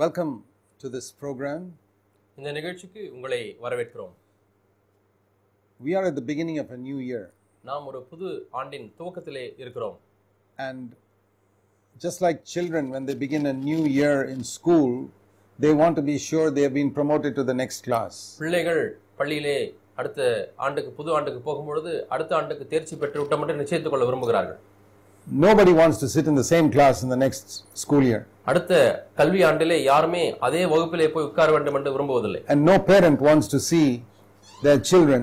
Welcome to this program. இந்த நிகழ்ச்சிக்கு உங்களை வரவேற்கிறோம் We are at the beginning of a new year, நாம் ஒரு புது ஆண்டின் துவக்கத்திலே இருக்கிறோம் just like children, when they begin a new year in school, they want to be sure they have been promoted to the next class. பிள்ளைகள் பள்ளியிலே அடுத்த ஆண்டுக்கு புது ஆண்டுக்கு போகும்பொழுது அடுத்த ஆண்டுக்கு தேர்ச்சி பெற்று விட்டோம் என்று நிச்சயித்துக் கொள்ள விரும்புகிறார்கள் Nobody wants to sit in the same class in the next school year, அடுத்த கல்வி ஆண்டிலே யாருமே அதே வகுப்பிலே போய் உட்கார வேண்டும் என்று விரும்புவதில்லை and no parent wants to see their children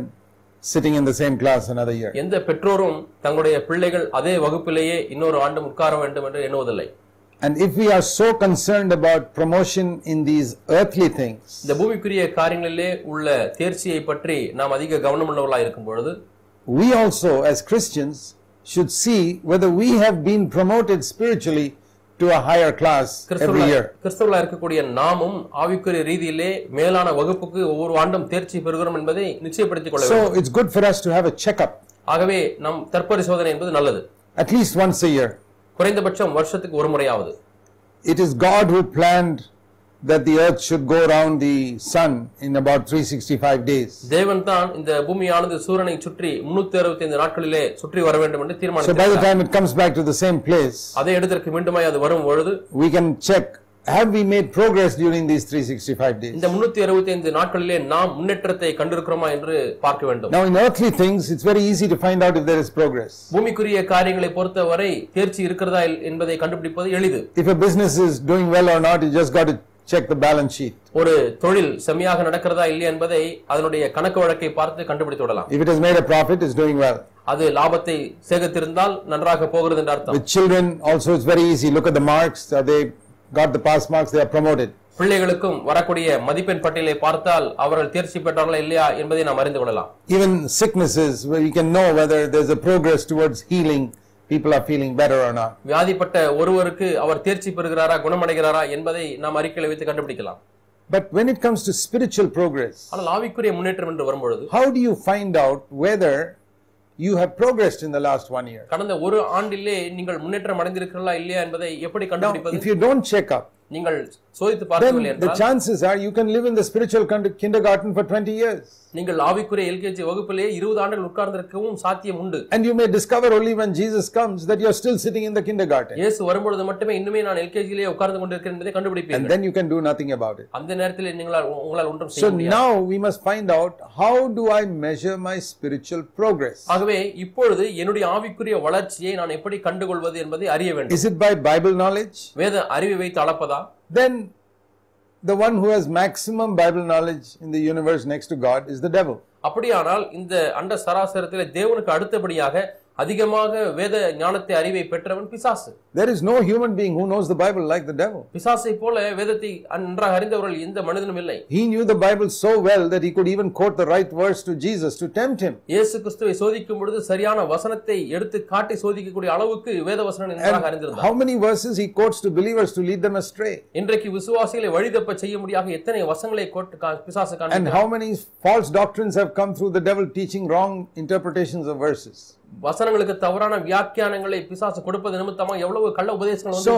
sitting in the same class another year. எந்த பெற்றோரும் தங்களுடைய பிள்ளைகள் அதே வகுப்பிலேயே இன்னொரு ஆண்டும் உட்கார வேண்டும் என்று எண்ணுவதில்லை And if we are so concerned about promotion in these earthly things, இந்த பூமிக்குரிய காரியங்களிலே உள்ள தேர்ச்சியை பற்றி நாம் அதிக கவனமுள்ளவர்களாக இருக்கும் பொழுது we also, as Christians, should see whether we have been promoted spiritually to a higher class every year. கிறிஸ்தவர்களா இருக்கக்கூடிய நாமும் ஆவிக்குரிய ரீதியிலே மேலான வகுப்புக்கு ஒவ்வொரு ஆண்டும் தேர்ச்சி பெறுகிறோம் என்பதை நிச்சயப்படுத்திக் கொள்ள So it's good for us to have a checkup ஆகவே நம் தற்பரிசோதனை என்பது நல்லது at least once a year. குறைந்தபட்சம் வருஷத்துக்கு ஒரு முறையாவது It is God who planned that the earth should go around the sun in about 365 days. தேவன் தான் இந்த பூமியானது சூரியனை சுற்றி முன்னூத்தி அறுபத்தி ஐந்து நாட்களிலே சுற்றி வர வேண்டும் என்று So by the தீர்மானித்தார் time it comes back to the same place, அதே இடத்திற்கு மீண்டுமாய் அது வரும் பொழுது we can check have we made progress during these 365 days? இந்த முன்னூத்தி அறுபத்தி ஐந்து நாட்களிலே நாம் முன்னேற்றத்தை கண்டிருக்கிறோமா என்று பார்க்க வேண்டும் Now, in earthly things, it's very easy to find out if there is progress. பூமிக்குரிய காரியங்களை பொறுத்தவரை தேர்ச்சி இருக்கிறதா என்பதை கண்டுபிடிப்பது எளிது If a business is doing well or not, you just got to check the balance sheet. ஒரு தொழில் செம்மையாக நடக்கிறதா இல்லையா என்பதை அதனுடைய கணக்கு வழக்கை பார்த்து கண்டுபிடித்து விடலாம் If it has made a profit, it's doing well. அது லாபத்தை சேகரித்திருந்தால் நன்றாக போகிறது என்று அர்த்தம் children, also, it's very easy. Look at the marks. Are they got the pass marks? They are promoted. பிள்ளைகளுக்கும் வரக்கூடிய மதிப்பெண் பட்டியலை பார்த்தால் அவர்கள் தேர்ச்சி பெற்றார்களா இல்லையா என்பதை நாம் அறிந்து கொள்ளலாம் Even sicknesses, where you can know whether there's a progress towards healing, people are feeling better or not. வியாதிப்பட்ட ஒருவருக்கு அவர் தேர்ச்சி பெறுகிறாரா குணமடைகிறாரா என்பதை நாம் அறிக்கையில் வைத்து கண்டுபிடிக்கலாம் But when it comes to spiritual progress, ஆனால் ஆவிக்குரிய முன்னேற்றம் என்று வரும்பொழுது how do you find out whether you have progressed in the last one year? கடந்த ஒரு ஆண்டிலே நீங்கள் முன்னேற்றம் அடைந்திருக்கிறீர்களா இல்லையா என்பதை எப்படி கண்டுபிடிப்பது if you don't check up, நீங்கள் சோதித்து பார்க்கவில்லை the chances are you can live in the spiritual kind- kindergarten for 20 years. நீங்கள் ஆவிக்குரிய எல்கேஜி வகுப்பிலே இருபது ஆண்டுகள் உட்கார்ந்திருக்கவும் சாத்தியம் உண்டு And you may discover only when Jesus comes that you're still sitting in the kindergarten. இயேசு வரும்பொழுது மட்டுமே இன்னுமே நான் எல்கேஜிலே உட்கார்ந்து கொண்டிருக்கிறேன் என்பதை And கண்டுபிடிப்பீர்கள் then you can do nothing about it. அந்த நேரத்தில் நீங்களால் உங்களால் ஒன்றும் So செய்ய முடியாது now we must find out how do I measure my spiritual progress? ஆகவே இப்பொழுது என்னுடைய ஆவிக்குரிய வளர்ச்சியை நான் எப்படி கண்டுகொள்வது என்பதை அறிய வேண்டும் Is it by Bible knowledge? வேத அறிவை வைத்து அளப்பதா Then the one who has maximum Bible knowledge in the universe next to God is the devil. அப்படியானால் இந்த அண்ட சராசரத்தில் தேவனுக்கு அடுத்தபடியாக அதிகமாக வேத ஞானத்தை அறிவை பெற்றவன் பிசாசு There is no human being who knows the Bible like the devil. பிசாசை போல வேதத்தை நன்றாக அறிந்தவர்கள் எந்த மனிதனும் இல்லை He knew the Bible so well that he could even quote the right verse to Jesus to tempt him. இயேசு கிறிஸ்துவை சோதிக்கும் பொழுது சரியான வசனத்தை எடுத்து காட்டி சோதிக்கக்கூடிய அளவுக்கு வேத வசனம் நன்றாக அறிந்திருந்தார் How many verses he quotes to believers to lead them astray? இன்றைக்கு விசுவாசிகளை வழிதப்ப செய்ய முடியாத எத்தனை வசங்களை கோட்டு கா- பிசாசு And காண்பிக்கிறார் how many false doctrines have come through the devil teaching wrong interpretations of verses? வசனங்களுக்கு தவறான வியாக்கியானங்களை பிசாசு கொடுப்பது நிமித்தமா எவ்வளவு கள்ள உபதேசங்கள் So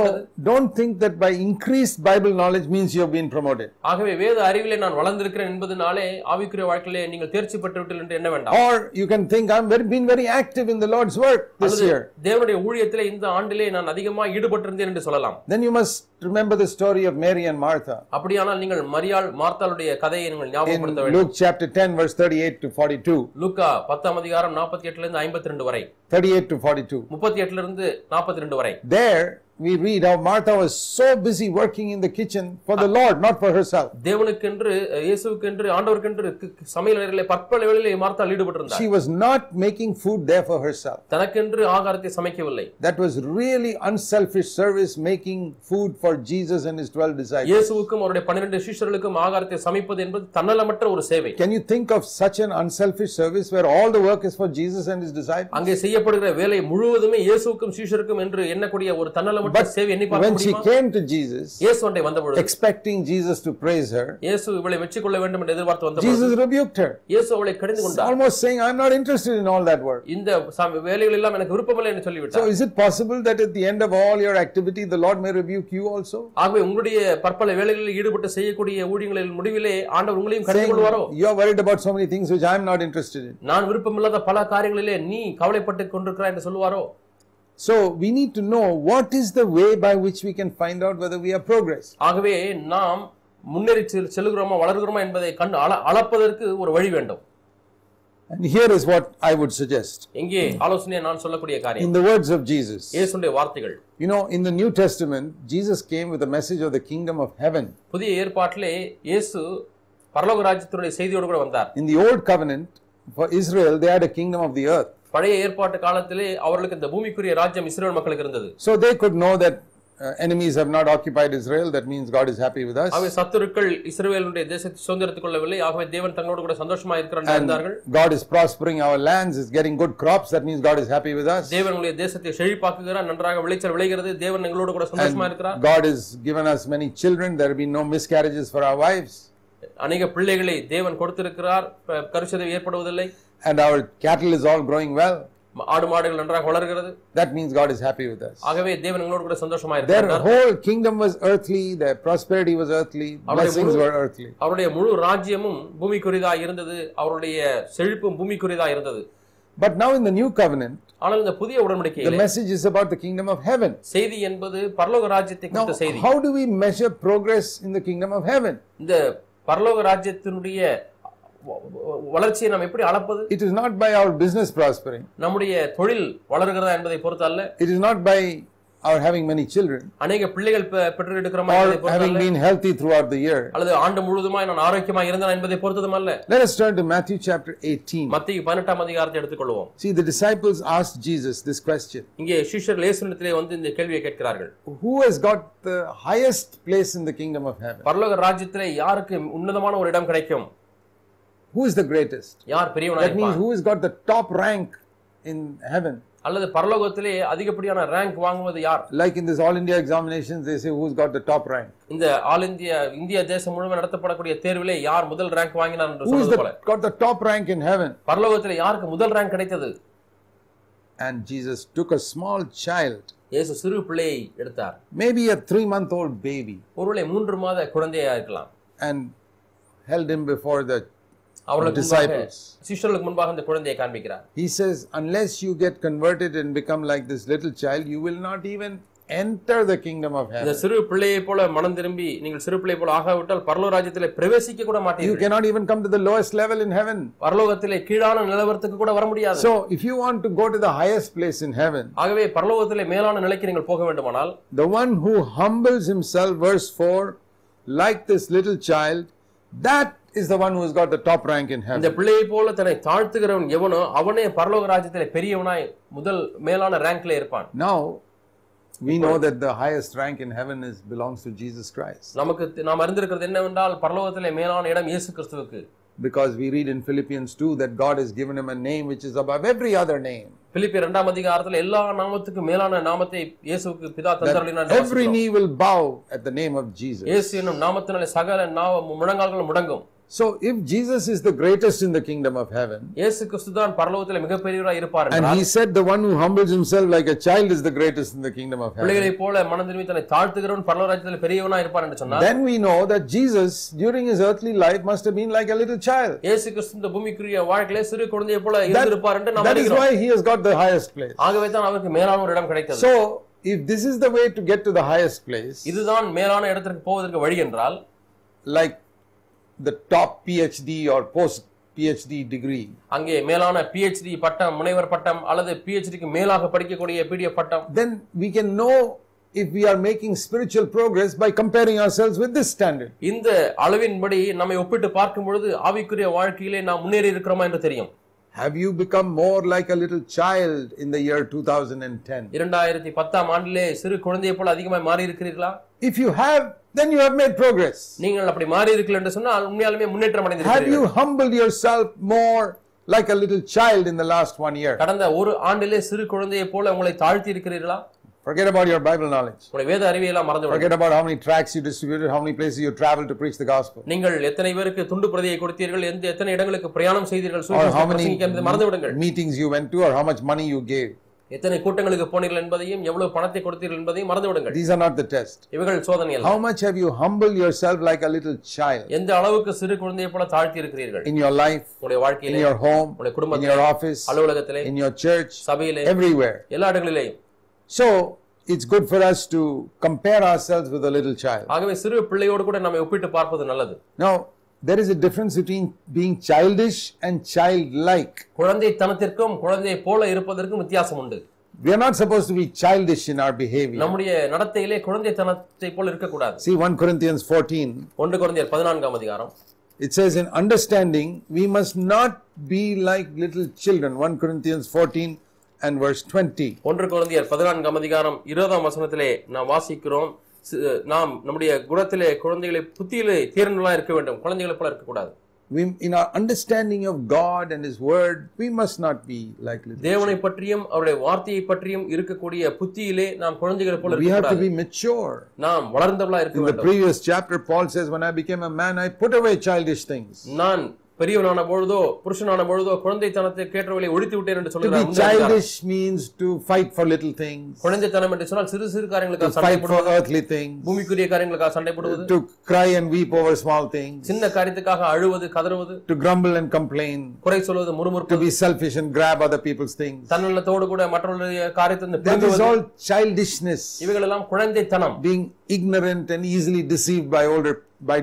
don't think that by increased Bible knowledge means you have been promoted. ஆகவே வேத அறிவிலே நான் வளர்ந்திருக்கிறேன் என்பதனாலே ஆவிக்குரிய வாழ்க்கையிலே நீங்கள் தேர்ச்சி பெற்று விட்டீர்கள் என்று என்ன வேண்டாம் Or you can think I'm very, been very active in the Lord's work this year. தேவனுடைய ஊழியத்திலே இந்த ஆண்டிலே நான் அதிகமாக ஈடுபட்டிருந்தேன் என்று சொல்லலாம் Then you must remember the story of Mary and Martha. அப்படியானால் நீங்கள் மரியாள் மார்த்தாளுடைய கதையை நீங்கள் ஞாபகப்படுத்த வேண்டும் Luke chapter 10, verse 38 to 42. லூக்கா பத்தாம் அதிகாரம் நாற்பத்தி எட்டுல இருந்து ஐம்பத்தி ரெண்டு வரை 38 to 42. முப்பத்தி எட்டுல இருந்து நாற்பத்தி ரெண்டு வரை There we read how Martha was so busy working in the kitchen for the Lord, not for herself. தேவனுக்கென்று இயேசுக்கென்று ஆண்டவருக்கென்று சமையல் அறையிலே பற்பல வேளையிலே மார்த்தாள் ஈடுபட்டிருந்தார் She was not making food there for herself. தனக்கென்று ஆகாரத்தை சமைக்கவில்லை That was really unselfish service, making food for Jesus and his 12 disciples. இயேசுவுக்கும் அவருடைய பன்னிரண்டு சீஷர்களுக்கும் ஆகாரத்தை சமைப்பது என்பது தன்னலமற்ற ஒரு சேவை Can you think of such an unselfish service where all the work is for Jesus and his disciples? அங்கே செய்யப்படுகிற வேலை முழுவதுமே இயேசுவுக்கும் சீஷருக்கும் என்று எண்ணக்கூடிய ஒரு தன்னலமற்ற அவற்றை சேவை எண்ணி பார்க்க when she முடியுமா came to Jesus, இயேசு ஒன்றை வந்த பொழுது expecting Jesus to praise her, இயேசு இவளை மெச்சிக்கொள்ள வேண்டும் என்று எதிர்பார்த்து வந்த பொழுது Jesus rebuked her. இயேசு அவளை கடிந்து கொண்டார் Almost saying, I'm not interested in all that work. இந்த சா- வேலைகள் எல்லாம் எனக்கு விருப்பமில்லை என்று So சொல்லிவிட்டார் is it possible that at the end of all your activity, the Lord may rebuke you also? ஆகவே உங்களுடைய பற்பல வேலைகளில் ஈடுபட்டு செய்யக்கூடிய ஊழியங்களின் முடிவிலே ஆண்டவர் உங்களையும் கடிந்து Saying, கொள்வாரோ you're worried about so many things which I'm not interested in. நான் விருப்பமில்லாத பல காரியங்களிலே நீ கவலைப்பட்டு கொண்டிருக்கிறாய் என்று சொல்லுவாரோ So we need to know what is the way by which we can find out whether we have progress. ஆகவே நாம் முன்னேறி செல்- செல்கிறோமா வளர்கிறோமா என்பதை கண்டு அள அளப்பதற்கு ஒரு வழி வேண்டும் And here is what I would suggest. எங்கே ஆலோசனையை நான் சொல்லக்கூடிய காரியம் In the words of Jesus, இயேசுடைய வார்த்தைகள் you know, in the New Testament, Jesus came with a message of the kingdom of heaven. புதிய ஏற்பாட்டிலே இயேசு பரலோக ராஜ்யத்தினுடைய செய்தியோடு கூட வந்தார் In the Old Covenant, for Israel, they had a kingdom of the earth. பழைய ஏற்பாட்டு காலத்திலே அவர்களுக்கு இந்த பூமிக்குரிய ராஜ்யம் இஸ்ரேல் மக்களுக்கு இருந்தது So they could know that uh, enemies have not occupied Israel. That means God is happy with us. ஆகவே சத்துருக்கள் இஸ்ரேலுடைய தேசத்தை சுதந்திரத்துக் கொள்ளவில்லை ஆகவே தேவன் தங்களோடு கூட சந்தோஷமா இருக்கிறார் இருந்தார்கள் God is prospering our lands, is getting good crops. That means God is happy with us. தேவனுடைய தேசத்தை செழிப்பாக்குகிறார் நன்றாக விளைச்சல் விளைகிறது தேவன் எங்களோடு கூட சந்தோஷமா இருக்கிறார் God has given us many children. There have been no miscarriages for our wives. அநேக பிள்ளைகளை தேவன் கொடுத்திருக்கிறார் கருச்சிதைவு ஏற்படுவதில்லை And our cattle is all growing well. ம- ஆடு மாடுகள் நன்றாக வளர்கிறது That means God is happy with us. ஆகவே தேவன் எங்களோடு கூட சந்தோஷமா Their இருக்கிறார் whole kingdom was earthly, their prosperity was earthly, blessings were earthly. அவருடைய முழு ராஜ்யமும் பூமிக்குரியதா இருந்தது அவருடைய செழிப்பும் பூமிக்குரியதா இருந்தது But now in the new covenant, ஆனால் இந்த புதிய the உடன்படிக்கையிலே message is about the kingdom of heaven. செய்தி என்பது பரலோக ராஜ்யத்தை குறித்த செய்தி how do we measure progress in the kingdom of heaven? இந்த பரலோக ராஜ்யத்தினுடைய வ- வ- வளர்ச்சியை நாம் எப்படி அளப்பது It is not by our business prospering, நம்முடைய தொழில் வளர்கிறதா என்பதை பொறுத்து அல்ல it is not by our having many children அநேக பிள்ளைகள் பெ- பெற்று எடுக்கிறோமா or என்பதை பொறுத்து having அல்ல been healthy throughout the year. அல்லது ஆண்டு முழுவதுமாய் நான் ஆரோக்கியமா இருந்தேன் என்பதை பொறுத்ததும் அல்ல Let us turn to Matthew chapter 18. மத்திய பதினெட்டாம் அதிகாரத்தை எடுத்துக்கொள்வோம் See, the disciples asked Jesus this question இங்கே சிஷர் லேசனத்திலே வந்து இந்த கேள்வியை கேட்கிறார்கள் Who has got the highest place in the kingdom of heaven? பரலோக ராஜ்யத்திலே யாருக்கு உன்னதமான ஒரு இடம் கிடைக்கும் Who is the greatest? யார் That means இருப்பான் who has got the top rank in heaven? அல்லது பரலோகத்திலே அதிகப்படியான ரேங்க் வாங்குவது யார் Like in this All India examinations, they say who's got the top rank. இந்த ஆல் இந்திய இந்திய தேசம் முழுவதும் நடத்தப்படக்கூடிய தேர்விலே யார் முதல் ரேங்க் வாங்கினார் என்று சொன்னது போல got the top rank in heaven? பரலோகத்திலே யாருக்கு முதல் ரேங்க் கிடைத்தது And Jesus took a small child, இயேசு சிறு பிள்ளையை எடுத்தார் maybe a three month old baby, ஒருவேளை மூன்று மாத குழந்தையா இருக்கலாம் and held him before the அவர்களுக்கு முன்பாக disciples. சிஷ்யர்களுக்கு முன்பாக அந்த குழந்தையை காண்பிக்கிறார் He says, Unless you get converted and become like this little child, you will not even enter the kingdom of இந்த heaven. சிறு பிள்ளையை போல மனம் திரும்பி நீங்கள் சிறு பிள்ளை போல ஆகாவிட்டால் பரலோக ராஜ்யத்திலே பிரவேசிக்க கூட You மாட்டீர்கள் cannot even come to the lowest level in heaven. பரலோகத்திலே கீழான நிலவரத்துக்கு கூட வர முடியாது So, if you want to go to the highest place in heaven, ஆகவே பரலோகத்திலே மேலான நிலைக்கு நீங்கள் போக வேண்டுமானால் the one who humbles himself, verse 4, like this little child, that is the one who has got the top rank in heaven. இந்த பிள்ளையை போல தன்னை தாழ்த்துகிறவன் எவனோ அவனே பரலோக ராஜ்யத்திலே பெரியவனாய் முதல் மேலான ரேங்க்ல இருப்பான் Now, we know that the highest rank in heaven is belongs to Jesus Christ. நமக்கு தி- நாம் அறிந்திருக்கிறது என்னவென்றால் பரலோகத்திலே மேலான இடம் இயேசு கிறிஸ்துவுக்கு Because we read in Philippians 2 that God has given him a name which is above every other name. பிலிப்பி இரண்டாம் அதிகாரத்துல எல்லா நாமத்துக்கும் மேலான நாமத்தை இயேசுவுக்கு பிதா தந்தருளினார் என்று Every வாசிக்கிறோம். knee will bow at the name of Jesus. இயேசு என்னும் நாமத்தினாலே சகல நாம முழங்கால்கள் முடங்கும் So, if Jesus is the greatest in the kingdom of heaven, இயேசு கிறிஸ்து தான் பரலோகத்திலே மிகப்பெரியவராய் இருப்பார் and என்றால் he said the one who humbles himself like a child is the greatest in the kingdom of heaven, பிள்ளைகளைப் போல மனம் திரும்பி தன்னை தாழ்த்துகிறவன் பரலோக ராஜ்யத்திலே பெரியவனா இருப்பார் என்று சொன்னார் then we know that Jesus, during his earthly life, must have been like a little child. இயேசு கிறிஸ்து இந்த பூமிக்குரிய வாழ்க்கையிலே சிறு குழந்தையை போல இருந்திருப்பார் என்று நாம் That is அறிகிறோம் why he has got the highest place. ஆகவே தான் அவருக்கு மேலான ஒரு இடம் கிடைத்தது So, if this is the way to get to the highest place, இதுதான் மேலான இடத்திற்கு போவதற்கு வழி என்றால் like the top PhD or post PhD degree, அங்கே மேலான பிஹெச்டி பட்டம் முனைவர் பட்டம் அல்லது பிஹெச்டிக்கு மேலாக படிக்கக்கூடிய பிடிஎஃப் பட்டம். Then we can know if we are making spiritual progress by comparing ourselves with this standard. இந்த அளவின்படி நம்மை ஒப்பிட்டு பார்க்கும் பொழுது ஆவிக்குரிய வாழ்க்கையிலே நாம் முன்னேறி இருக்கிறோமா என்று தெரியும். Have you become more like a little child in the year 2010? இரண்டாயிரத்தி பத்தாம் ஆண்டிலே சிறு குழந்தையை போல அதிகமாக மாறி இருக்கிறீர்களா If you have, then you have made progress. நீங்கள் அப்படி மாறி இருக்கீர்கள் என்று சொன்னால் உண்மையாலுமே முன்னேற்றம் Have அடைந்திருக்கிறீர்கள் you humbled yourself more like a little child in the last one year? கடந்த ஒரு ஆண்டிலே சிறு குழந்தையை போல உங்களை தாழ்த்தி இருக்கிறீர்களா Forget about your Bible knowledge. உங்களுடைய வேத அறிவியெல்லாம் மறந்து Forget about how many tracts you distributed, how many places you traveled to preach the gospel, நீங்கள் எத்தனை பேருக்கு துண்டு பிரதியை கொடுத்தீர்கள் எந்த எத்தனை இடங்களுக்கு பிரயாணம் செய்தீர்கள் சுவிசேஷத்தை பிரசங்கிக்க மறந்து விடுங்கள் meetings you went to, or how much money you gave. எத்தனை கூட்டங்களுக்கு போனீர்கள் என்பதையும் எவ்வளவு பணத்தை கொடுத்தீர்கள் என்பதையும் மறந்து விடுங்கள் These are not the test. இவைகள் சோதனை அல்ல How much have you humbled yourself like a little child எந்த அளவுக்கு சிறு குழந்தையை போல தாழ்த்தி இருக்கிறீர்கள் in your life, உங்களுடைய in வாழ்க்கையிலே your home, உங்களுடைய in குடும்பத்திலே your office, அலுவலகத்திலே in your church, சபையிலே everywhere? எல்லா இடங்களிலேயும் So it's good for us to compare ourselves with a little child. ஆகவே சிறு பிள்ளையோடு கூட நம்மை ஒப்பிட்டு பார்ப்பது நல்லது Now, there is a difference between being childish and childlike. குழந்தைத்தனத்திற்கும் குழந்தையை போல இருப்பதற்கும் வித்தியாசம் உண்டு We are not supposed to be childish in our behavior. நம்முடைய நடத்தையிலே குழந்தைத்தனத்தை போல இருக்கக்கூடாது See 1 Corinthians 14, ஒன்று குழந்தையர் பதினான்காம் அதிகாரம் it says, In understanding, we must not be like little children. 1 Corinthians 14 and verse 20. ஒன்று குழந்தையர் பதினான்காம் அதிகாரம் இருபதாம் வசனத்திலே நாம் வாசிக்கிறோம் நாம் நம்முடைய குணத்திலே குழந்தைகளை புத்தியிலே தீரன்களா இருக்க வேண்டும் குழந்தைகளை போல இருக்கக்கூடாது We, in our understanding of God and His Word, we must not be like little தேவனை பற்றியும் அவருடைய வார்த்தையை பற்றியும் இருக்கக்கூடிய புத்தியிலே நாம் குழந்தைகளை போல We have to be mature. நாம் வளர்ந்தவளா இருக்க In the வேண்டும் previous chapter, Paul says, When I became a man, I put away childish things. நான் பெரியவனான பொழுதோ புருஷனான பொழுதோ குழந்தைத்தனத்தை கேட்டவர்களை ஒழித்து விட்டேன் என்று சொல்கிறார் முந்தைய அதிகாரம். childish means to fight for little things, குழந்தைத்தனம் என்று சொன்னால் சிறு சிறு காரியங்களுக்காக சண்டை fight for earthly things, பூமிக்குரிய காரியங்களுக்காக சண்டை போடுவது to cry and weep over small things, சின்ன காரியத்துக்காக அழுவது கதறுவது to grumble and complain, குறை சொல்வது to முறுமுறுப்பது be selfish and grab other people's things. தன்னலத்தோடு கூட மற்றவர்களுடைய காரியத்தை வந்து That is பிடுங்குவது all childishness, இவைகள் எல்லாம் குழந்தைத்தனம் being ignorant and easily deceived by older, by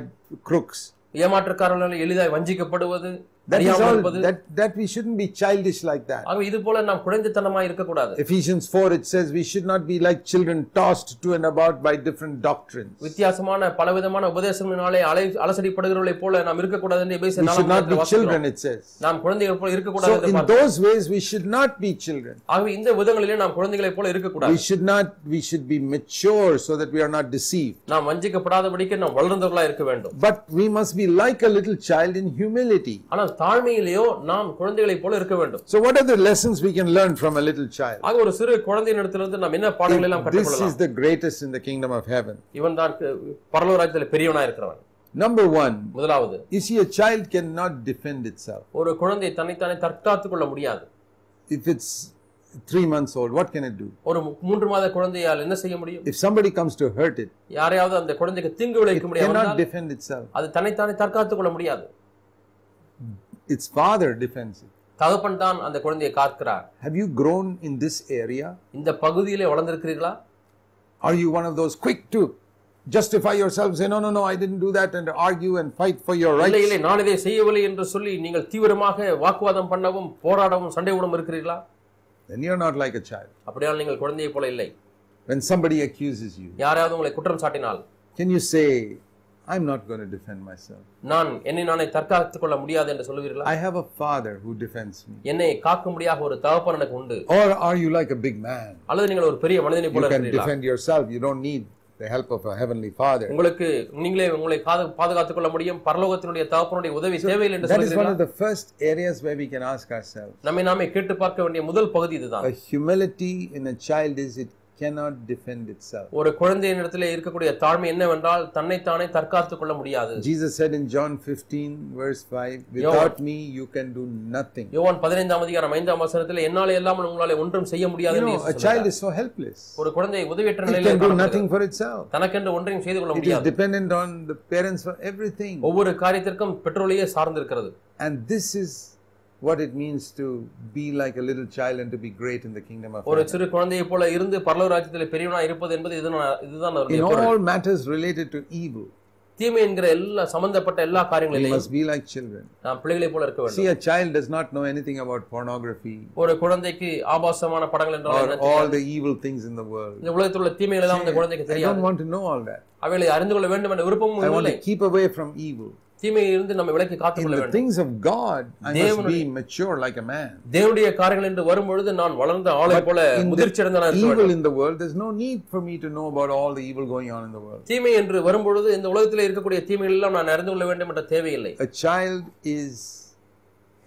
crooks. ஏமாற்றுக்காரர்களால் எளிதாக வஞ்சிக்கப்படுவது That is அறியாமல் all, இருப்பது that, that we shouldn't be childish like that. ஆகவே இது போல நாம் குழந்தைத்தனமாய் இருக்கக்கூடாது Ephesians 4, it says we should not be like children tossed to and about by different doctrines. வித்தியாசமான பலவிதமான உபதேசங்களினாலே அலை அலசடிப்படுகிறவர்களைப் போல நாம் இருக்கக்கூடாது என்று எபேசியர் We should நாலாம் not be அதிகாரத்தில் children, வாசிக்கிறோம். it says. நாம் குழந்தைகள் போல இருக்கக்கூடாது So என்று in பார்க்கிறோம். those ways, we should not be children. ஆகவே இந்த விதங்களிலே நாம் குழந்தைகளைப் போல We இருக்கக்கூடாது should not, we should be mature so that we are not deceived. நாம் வஞ்சிக்கப்படாதபடிக்கு நாம் வளர்ந்தவர்களா இருக்க வேண்டும் But we must be like a little child in humility. ஆனால் தாழ்மையிலேயோ நாம் குழந்தைகளைப் போல இருக்க வேண்டும் So what are the lessons we can learn from a little child? ஆக ஒரு சிறு குழந்தையினிடத்திலிருந்து நாம் என்ன பாடங்களை எல்லாம் This கற்றுக்கொள்ளலாம் is the greatest in the kingdom of heaven. இவன் தான் பரலோராஜ்யத்தில் பெரியவனா இருக்கிறவன் Number one, முதலாவது you see, a child cannot defend itself. ஒரு குழந்தை தன்னைத்தானே தற்காத்துக் கொள்ள முடியாது If it's three months old, what can it do? ஒரு மூன்று மாத குழந்தையால் என்ன செய்ய முடியும் If somebody comes to hurt it, யாரையாவது அந்த குழந்தைக்கு தீங்கு விளைவிக்க முடியாது cannot defend itself. அது தன்னைத்தானே தற்காத்துக் கொள்ள முடியாது Its father defends it. தகப்பன் தான் அந்த குழந்தையை காக்கிறார் Have you grown in this area? இந்த பகுதியிலே வளர்ந்திருக்கிறீர்களா Are you one of those quick to justify yourself, say, no, no, no, I didn't do that, and argue and fight for your இல்லை rights? இல்லை நான் இதை செய்யவில்லை என்று சொல்லி நீங்கள் தீவிரமாக வாக்குவாதம் பண்ணவும் போராடவும் சண்டை விடவும் இருக்கிறீர்களா Then you're not like a child. அப்படியால் நீங்கள் குழந்தையை போல இல்லை When somebody accuses you, யாரையாவது உங்களை குற்றம் சாட்டினால் can you say, I'm not going to defend myself? நான் என்னை நானே தற்காத்துக் கொள்ள முடியாது என்று சொல்லுவீர்களா I have a father who defends me. என்னை காக்கும்படியாக ஒரு தகப்பன் எனக்கு உண்டு Or are you like a big man? அல்லது நீங்கள் ஒரு பெரிய மனிதனை You போல can இருக்கிறீர்களா defend yourself. You don't need the help of a heavenly father. உங்களுக்கு நீங்களே உங்களை காது- பாதுகாத்துக் கொள்ள முடியும் பரலோகத்தினுடைய தகப்பனுடைய உதவி தேவையில்லை என்று That is one of the first areas where we can ask ourselves. நம்மை நாமே கேட்டு பார்க்க வேண்டிய முதல் பகுதி இதுதான் A humility in a child is it cannot defend itself. ஒரு குழந்தையின் இடத்துல இருக்கக்கூடிய தாழ்மை என்னவென்றால் தன்னைத்தானே தற்காத்துக் கொள்ள முடியாது Jesus said in John 15, verse 5, Without me you can do nothing. யோவான் பதினைந்தாம் அதிகாரம் ஐந்தாம் வசனத்தில் என்னாலே இல்லாமல் உங்களால ஒன்றும் செய்ய முடியாது என்று know, a child is so helpless. ஒரு குழந்தை உதவியற்ற நிலையில் can do nothing for itself. தனக்கென்று ஒன்றையும் செய்து கொள்ள It is முடியாது dependent on the parents for everything. ஒவ்வொரு காரியத்திற்கும் பெற்றோரையே சார்ந்திருக்கிறது And this is what it means to be like a little child and to be great in the kingdom of ஒரு. சிறு குழந்தையை போல இருந்து பரலோக ராஜ்யத்தில் பெரியவனா இருப்பது என்பது இதுதான் இதுதான் In all matters related to evil, தீமை என்கிற எல்லா சம்பந்தப்பட்ட எல்லா we காரியங்களிலையும் must be like children. நாம் பிள்ளைகளை போல இருக்க வேண்டும் See, a child does not know anything about pornography ஒரு குழந்தைக்கு ஆபாசமான படங்கள் என்றால் என்ன all the evil things in the world. இந்த உலகத்தில் உள்ள தீமைகளை தான் அந்த குழந்தைக்கு I தெரியாது don't want to know all that. அவைகளை அறிந்து கொள்ள வேண்டும் என்ற விருப்பமும் I want இல்லை to keep away from evil. தீமையை இருந்து நம்ம விலக்கி In காத்துக்கொள்ள the வேண்டும் things of God, I must be mature like a man. தேவனுடைய காரியங்கள் என்று வரும்பொழுது நான் வளர்ந்த ஆளை போல முதிர்ச்சி அடைந்தவனா இருக்க Evil வேண்டும் in the world, there's no need for me to know about all the evil going on in the world. தீமை என்று வரும்பொழுது இந்த உலகத்தில் இருக்கக்கூடிய தீமைகள் எல்லாம் நான் அறிந்து கொள்ள வேண்டும் என்ற தேவையில்லை A child is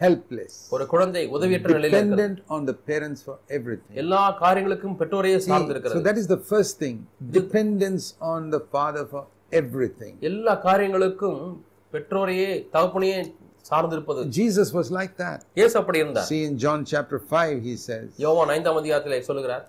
helpless, ஒரு குழந்தை உதவியற்ற நிலையில இருக்கிறது dependent on the parents for everything. எல்லா காரியங்களுக்கும் பெற்றோரையே சார்ந்து So இருக்கிறது that is the first thing dependence on the father for everything. எல்லா காரியங்களுக்கும் பெற்றோரையே தகப்பனையே சார்ந்திருப்பது Jesus was like that. இயேசு அப்படி இருந்தார் See in John chapter 5, he says, யோவான் ஐந்தாம் அதிகாரத்திலே சொல்லுகிறார்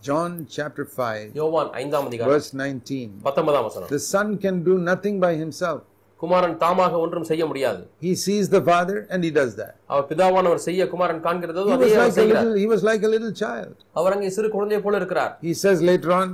John chapter 5, யோவான் ஐந்தாம் அதிகாரம் verse 19. பத்தொன்பதாம் வசனம் The son can do nothing by himself. குமாரன் தாமாக ஒன்றும் செய்ய முடியாது He sees the father and he does that. அவர் பிதாவானவர் செய்ய குமாரன் காண்கிறதோ அதே செய்கிறார் he was like a little child. அவர் அங்கே சிறு குழந்தையை போல இருக்கிறார் He says later on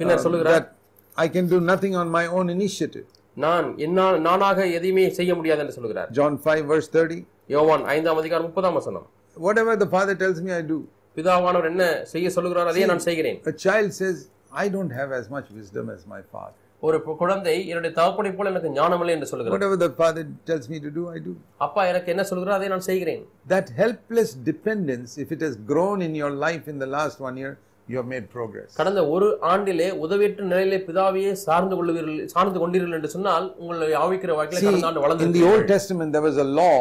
பின்னர் சொல்லுகிறார் that I can do nothing on my own initiative. நான் என்னால் நானாக எதையுமே செய்ய முடியாது என்று சொல்லுகிறார் John 5, verse 30. யோவான் ஐந்தாம் அதிகாரம் முப்பதாம் வசனம் Whatever the father tells me, I do. பிதாவானவர் என்ன செய்ய சொல்லுகிறார் அதையே நான் செய்கிறேன் A child says, I don't have as much wisdom as my father. ஒரு குழந்தை என்னுடைய தகப்பனை போல எனக்கு ஞானமில்லை என்று சொல்லுகிறார் Whatever the father tells me to do, I do. அப்பா எனக்கு என்ன சொல்கிறார் அதை நான் செய்கிறேன் That helpless dependence, if it has grown in your life in the last one year, have made progress. கடந்த ஒரு ஆண்டிலே உதவியற்ற நிலையிலே பிதாவையே சார்ந்து கொள்வீர்கள் சார்ந்து கொண்டீர்கள் என்று சொன்னால் உங்களுடைய ஆவிக்கிற வாழ்க்கையில கடந்த ஆண்டு in the வளர்ந்து Old Testament, there was a law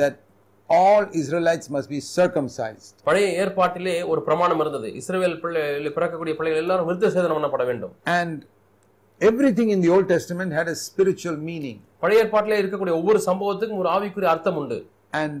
that all Israelites must be circumcised. பழைய ஏற்பாட்டிலே ஒரு பிரமாணம் இருந்தது இஸ்ரவேல் பிள்ளை பிறக்கக்கூடிய பிள்ளைகள் எல்லாரும் விருத்த சேதனம் பண்ணப்பட வேண்டும் And everything in the Old Testament had a spiritual meaning. பழைய ஏற்பாட்டிலே இருக்கக்கூடிய ஒவ்வொரு சம்பவத்துக்கும் ஒரு ஆவிக்குரிய அர்த்தம் உண்டு And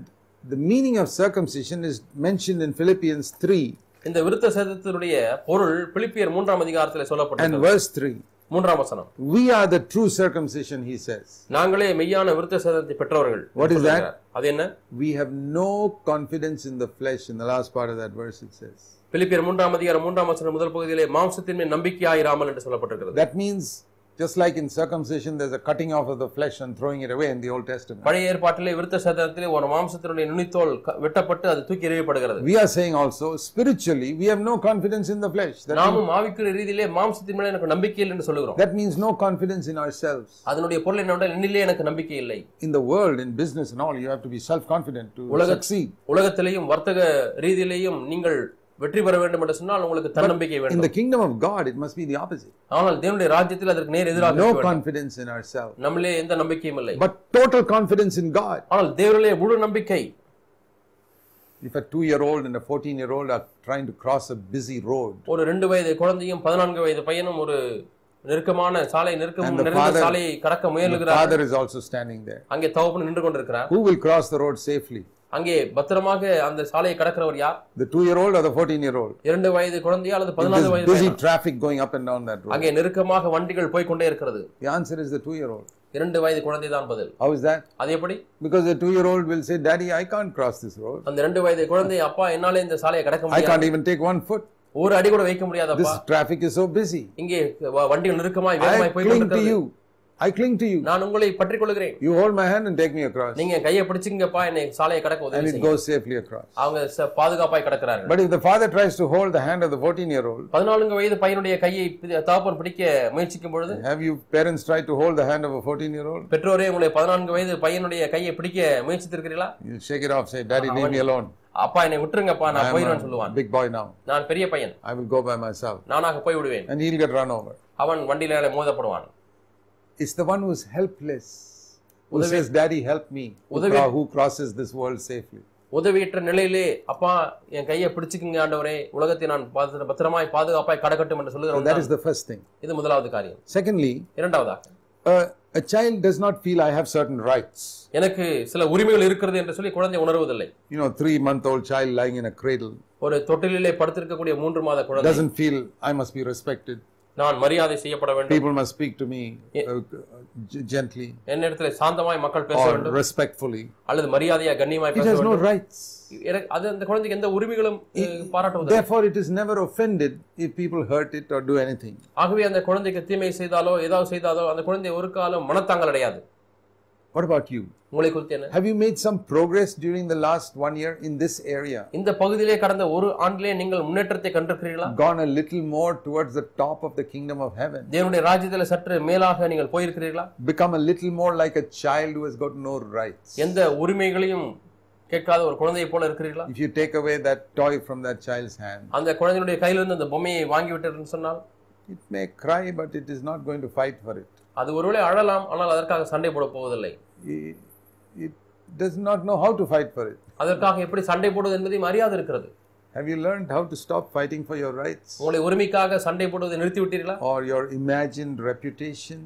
the meaning of circumcision is mentioned in Philippians 3 இந்த விருத்த சேதத்தினுடைய பொருள் பிலிப்பியர் மூன்றாம் அதிகாரத்திலே சொல்லப்பட்டது verse 3. மூன்றாம் வசனம் We are the true circumcision, he says. நாங்களே மெய்யான விருத்த சேதத்தை பெற்றவர்கள் What is that? அது என்ன We have no confidence in the flesh. In the last part of that verse, it says. பிலிப்பியர் மூன்றாம் அதிகாரம் மூன்றாம் வசனம் முதல் பகுதியிலே மாம்சத்தின் மேல் நம்பிக்கையாயிராமல் என்று சொல்லப்பட்டிருக்கிறது That means, just like in circumcision, there's a cutting off of the flesh and throwing it away in the Old Testament. பழைய ஏற்பாட்டிலே விருத்த சேதத்திலே ஒரு மாம்சத்தினுடைய நுனித்தோல் வெட்டப்பட்டு அது தூக்கி எறியப்படுகிறது We are saying also, spiritually, we have no confidence in the flesh. That, நாமும் ஆவிக்குரிய ரீதியிலே மாம்சத்தின் மேல எனக்கு நம்பிக்கை இல்லை என்று சொல்லுகிறோம் that means no confidence in ourselves. அதனுடைய பொருள் என்னவென்றால் என்னிலே எனக்கு நம்பிக்கை இல்லை In the world, in business and all, you have to be self confident to உலக- succeed. உலகத்திலேயும் வர்த்தக ரீதியிலேயும் நீங்கள் வெற்றி பெற வேண்டும் என்று சொன்னால் உங்களுக்கு தன்னம்பிக்கை In வேண்டும் the kingdom of God, it must be the opposite. ஆனால் தேவனுடைய ராஜ்யத்தில் அதற்கு நேர் எதிராக No இருக்க வேண்டும். confidence in ourselves, நம்மளே எந்த நம்பிக்கையும் இல்லை but total confidence in God. ஆனால் தேவனிலே முழு நம்பிக்கை If a two year old and a 14 year old are trying to cross a busy road, ஒரு ரெண்டு வயது குழந்தையும் பதினான்கு வயது பையனும் ஒரு நெருக்கமான சாலை நெருக்கம் நிறைந்த father- சாலையை கடக்க முயலுகிறார் father is also standing there. அங்கே தகப்பன் நின்று கொண்டிருக்கிறார் Who will cross the road safely? அங்கே பத்திரமாக அந்த சாலையை கடக்கிறவர் யார் The two year old or the 14 year old? இரண்டு வயது குழந்தையா அல்லது If பதினாலு there's வயது busy traffic going up and down that road. அங்கே நெருக்கமாக வண்டிகள் போய் கொண்டே இருக்கிறது The answer is the two year old. இரண்டு வயது குழந்தை தான் பதில் How is that? அது எப்படி Because the two year old will say, Daddy, I can't cross this road. அந்த இரண்டு வயது குழந்தை அப்பா என்னால இந்த சாலையை கடக்க I முடியாது can't even take one foot. ஒரு அடி கூட வைக்க முடியாதப்பா This traffic is so busy. இங்கே வண்டிகள் நெருக்கமாய் I வேகமாய் போய் கொண்டிருக்கிறது I cling to you. நான் உங்களை பற்றிக் கொள்கிறேன் You hold my hand and take me across. நீங்க கையை பிடிச்சிங்கப்பா என்னை சாலையை கடக்க உதவி செய்யுங்க goes safely across. அவங்க ச- பாதுகாப்பாய் கடக்கிறார்கள் But if the father tries to hold the hand of the 14 year old, பதினான்கு வயது பையனுடைய கையை பி- தகப்பன் பிடிக்க முயற்சிக்கும் பொழுது have you parents tried to hold the hand of a 14 year old? பெற்றோரே உங்களை பதினான்கு வயது பையனுடைய கையை பிடிக்க முயற்சித்திருக்கிறீர்களா You shake it off, say, Daddy, leave me alone. அப்பா என்னை விட்டுருங்கப்பா நான் போயிடுவேன் சொல்லுவான் big boy now. நான் பெரிய பையன் I will go by myself. நானாக போய் விடுவேன் And he'll get run over. அவன் வண்டியில மோதப்படுவான் It's the one who's helpless, who says, Daddy, help me, who, உதவி- cro- who crosses this world safely. உதவியற்ற நிலையிலே அப்பா என் கையை பிடிச்சுக்குங்க ஆண்டவரே உலகத்தை நான் பாது- பத்திரமாய் பாதுகாப்பாய் கடக்கட்டும் என்று So சொல்லுகிறோம் that is the first thing. இது முதலாவது காரியம் Secondly, இரண்டாவதாக uh, a child does not feel I have certain rights. எனக்கு சில உரிமைகள் இருக்கிறது என்று சொல்லி குழந்தை உணர்வதில்லை You know, three month old child lying in a cradle ஒரு தொட்டிலே படுத்திருக்கக்கூடிய மூன்று மாத குழந்தை doesn't feel I must be respected. நான் மரியாதை செய்யப்பட வேண்டும் People must speak to me uh, gently என்னிடத்துல சாந்தமாய் மக்கள் பேச or வேண்டும் respectfully. அல்லது மரியாதையா கண்ணியமாய் It பேச has no வேண்டும் rights. அது அந்த குழந்தைக்கு எந்த உரிமைகளும் அஹ், பாராட்டுவதில்லை Therefore, it is never offended if people hurt it or do anything. ஆகவே அந்த குழந்தைக்கு தீமை செய்தாலோ ஏதாவது செய்தாலோ அந்த குழந்தை ஒரு காலம் மனத்தாங்கல் அடையாது What about you? உங்களை குறித்து என்ன Have you made some progress during the last one year in this area? இந்த பகுதியிலே கடந்த ஒரு ஆண்டிலே நீங்கள் முன்னேற்றத்தை கண்டிருக்கிறீர்களா Gone a little more towards the top of the kingdom of heaven? தேவனுடைய ராஜ்யத்தில் சற்று மேலாக நீங்கள் போயிருக்கிறீர்களா Become a little more like a child who has got no rights? எந்த உரிமைகளையும் கேட்காத ஒரு குழந்தையை போல இருக்கிறீர்களா If you take away that toy from that child's hand, அந்த குழந்தையினுடைய கையிலிருந்து அந்த பொம்மையை வாங்கி விட்டதுன்னு சொன்னால் it may cry, but it is not going to fight for it. அது ஒருவேளை அழலாம் ஆனால் அதற்காக சண்டை போட போவதில்லை not know how to fight for it. அதற்காக எப்படி சண்டை போடுவது என்பதையும் அறியாது இருக்கிறது Have you learned how to stop fighting for your rights உங்களை உரிமைக்காக சண்டை போடுவதை நிறுத்தி விட்டீர்களா or your imagined reputation?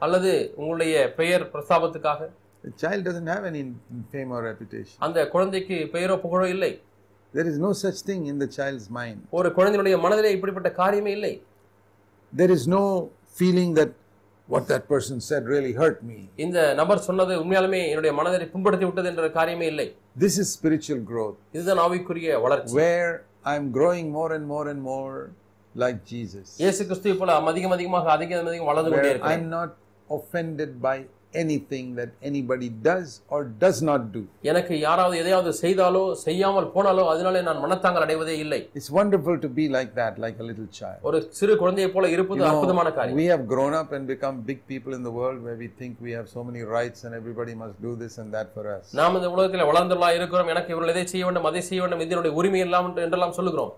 அல்லது உங்களுடைய பெயர் பிரஸ்தாபத்துக்காக The child doesn't have any fame or reputation. அந்த குழந்தைக்கு பெயரோ புகழோ இல்லை There is no such thing in the child's mind. ஒரு குழந்தையினுடைய மனதிலே இப்படிப்பட்ட காரியமே இல்லை There is no feeling that what that person said really hurt me. இந்த நபர் சொன்னது உண்மையாலுமே என்னுடைய மனதை புண்படுத்தி விட்டது என்ற காரியமே இல்லை This is spiritual growth இதுதான் ஆவிக்குரிய வளர்ச்சி where I'm growing more and more and more like Jesus. இயேசு கிறிஸ்துவை போல அதிகம் அதிகமாக அதிகம் அதிகம் வளர்ந்து கொண்டே இருக்கிறேன் I'm not offended by anything that anybody does or does not do. எனக்கு யாராவது எதையாவது செய்தாலோ செய்யாமல் போனாலோ அதனாலே நான் மனத்தாங்கல் அடைவதே இல்லை It's wonderful to be like that, like a little child. ஒரு சிறு குழந்தையை போல இருப்பது அற்புதமான காரியம் we have grown up and become big people in the world where we think we have so many rights and everybody must do this and that for us. நாம் இந்த உலகத்தில் வளர்ந்துள்ளா இருக்கிறோம் எனக்கு இவர்கள் எதை செய்ய வேண்டும் அதை செய்ய வேண்டும் இதனுடைய உரிமை எல்லாம் என்று- என்றெல்லாம் சொல்லுகிறோம்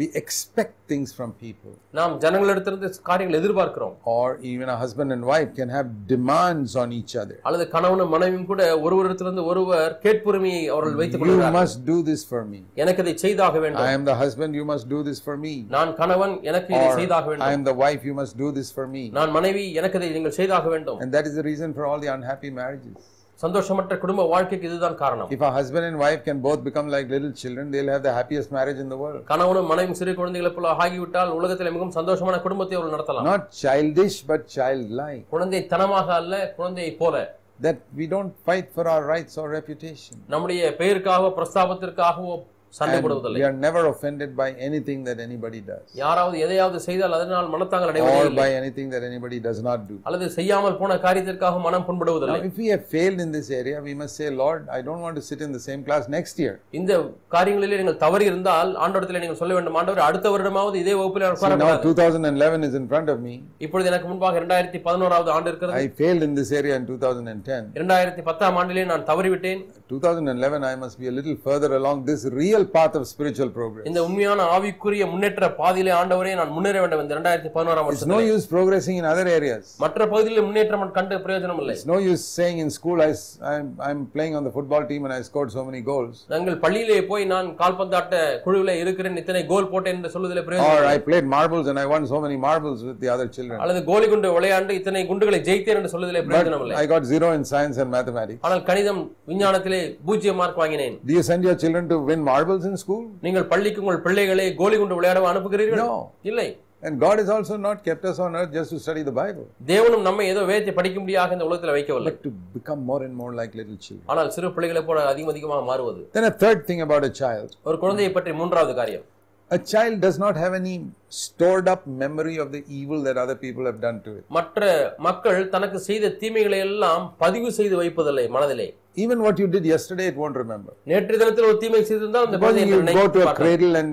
We expect things from people. நாம் ஜனங்களிடத்திலிருந்து காரியங்கள் எதிர்பார்க்கிறோம் Or even a husband and wife can have demands on each other. அல்லது கணவனும் மனைவியும் கூட ஒருவரிடத்திலிருந்து ஒருவர் கேட்புரிமையை அவர்கள் வைத்துக் You கொள்கிறார் must do this for me. எனக்கு இதை செய்தாக வேண்டும் I am the husband, you must do this for me. நான் கணவன் எனக்கு இதை செய்தாக I வேண்டும் am the wife, you must do this for me. நான் மனைவி எனக்கு இதை நீங்கள் செய்தாக வேண்டும் And that is the reason for all the unhappy marriages. சந்தோஷமற்ற குடும்ப வாழ்க்கைக்கு இதுதான் காரணம் If a husband and wife can both become like little children, they'll have the happiest marriage in the world. கணவனும் மனைவியும் சிறு குழந்தைகளை போல ஆகிவிட்டால் உலகத்தில் மிகவும் சந்தோஷமான குடும்பத்தை அவர்கள் நடத்தலாம் Not childish, but childlike. குழந்தை தனமாக அல்ல குழந்தையை போல That we don't fight for our rights or reputation. நம்முடைய பெயருக்காகவோ பிரஸ்தாபத்திற்காகவோ சண்டை And போடுவதில்லை we are never offended by anything that anybody does யாராவது எதையாவது செய்தால் அதனால் மனத்தாங்கள் அடைவதே or இல்லை by anything that anybody does not do. அல்லது செய்யாமல் போன காரியத்திற்காக மனம் Now, புண்படுவதில்லை if we have failed in this area, we must say, Lord, I don't want to sit in the same class next year. இந்த காரியங்களிலே நீங்கள் தவறி இருந்தால் ஆண்டவரத்தில் நீங்கள் சொல்ல வேண்டும் ஆண்டவர் அடுத்த வருடமாவது இதே வகுப்பில் நான் See, now உட்காரக்கூடாது 2011 is in front of me. இப்பொழுது எனக்கு முன்பாக இரண்டாயிரத்தி பதினோராவது ஆண்டு இருக்கிறது I failed in this area in 2010. இரண்டாயிரத்தி பத்தாம் ஆண்டிலே நான் தவறிவிட்டேன் 2011, I must be a little further along this real path of spiritual progress. இந்த உண்மையான ஆவிக்குரிய முன்னேற்ற பாதையிலே ஆண்டவரே நான் முன்னேற வேண்டும் இந்த இரண்டாயிரத்தி பதினோராம் It's no வருஷத்தில் use progressing in other areas. மற்ற பகுதிகளில் முன்னேற்றம் கண்டு பிரயோஜனம் இல்லை no use saying in school, I, am I'm playing on the football team and I scored so many goals. நாங்கள் பள்ளியிலே போய் நான் கால்பந்தாட்ட குழுவிலே இருக்கிறேன் இத்தனை கோல் போட்டேன் என்று சொல்வதில் பிரயோஜனம் I played marbles and I won so many marbles with the other children. அல்லது கோலி குண்டு விளையாண்டு இத்தனை குண்டுகளை ஜெயித்தேன் என்று சொல்வதிலே பிரயோஜனம் இல்லை I got zero in science and mathematics. ஆனால் கணிதம் விஞ்ஞானத்திலே பூஜ்ஜியம் மார்க் வாங்கினேன் Do you send your children to win marbles in school? நீங்கள் பள்ளிக்கு உங்கள் பிள்ளைகளை கோலி குண்டு விளையாட அனுப்புகிறீர்கள் No. இல்லை And God has also not kept us on earth just to study the Bible, தேவனும் நம்மை ஏதோ வேதத்தை படிக்கும்படியாக இந்த உலகத்தில் வைக்கவில்லை but to become more and more like little children. ஆனால் சிறு பிள்ளைகளை போல அதிகம் அதிகமாக மாறுவது Then a third thing about a child. ஒரு குழந்தையை பற்றி மூன்றாவது காரியம் A child does not have any stored up memory of the evil that other people have done to it. மற்ற மக்கள் தனக்கு செய்த தீமைகளை எல்லாம் பதிவு செய்து வைப்பதில்லை மனதிலே Even what you did yesterday, it won't remember. நேற்று தினத்தில் ஒரு தீமை செய்திருந்தால் அந்த குழந்தை you go to a cradle and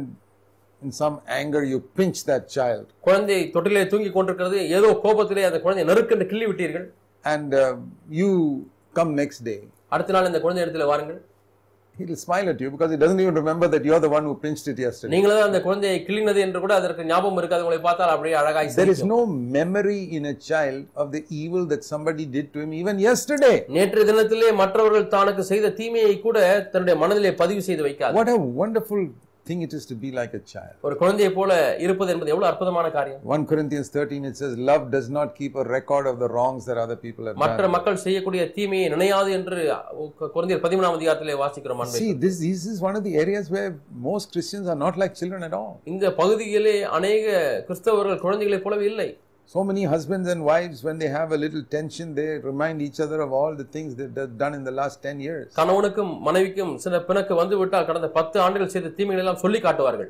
in some anger you pinch that child குழந்தை தொட்டிலே தூங்கி கொண்டிருக்கிறது ஏதோ கோபத்திலே அந்த குழந்தை நறுக்கென்று கிள்ளி விட்டீர்கள் and uh, you come next day. அடுத்த நாள் இந்த குழந்தை இடத்துல வாருங்கள் He'll smile at you because he doesn't even remember that you're the one who pinched it yesterday. நீங்களே தான் அந்த குழந்தையை கிள்ளினது என்று கூட அதற்கு ஞாபகம் இருக்காது உங்களை பார்த்தால் அப்படியே அழகாய் There is சிரிக்கும். no memory in a child of the evil that somebody did to him even yesterday. நேற்று தினத்திலே மற்றவர்கள் தனக்கு செய்த தீமையை கூட தன்னுடைய மனதிலே பதிவு செய்து வைக்காது What a wonderful thing it is to be like a child. ஒரு குழந்தையை போல இருப்பது என்பது எவ்வளவு அற்புதமான காரியம் 1 Corinthians 13 it says, Love does not keep a record of the wrongs that other people have மற்ற done. மக்கள் செய்யக்கூடிய தீமையை நினையாது என்று குழந்தையர் பதிமூணாம் அதிகாரத்திலே வாசிக்கிறோம் அன்பை See, this, this is one of the areas where most Christians are not like children at all. இந்த பகுதியிலே அநேக கிறிஸ்தவர்கள் குழந்தைகளைப் போலவே இல்லை So many husbands and wives, when they have a little tension, they remind each other of all the things they've done in the last 10 years. கணவனுக்கும் மனைவிக்கும் சில பிணக்கு வந்து விட்டால் கடந்த பத்து ஆண்டுகள் செய்த தீமைகளை எல்லாம் சொல்லி காட்டுவார்கள்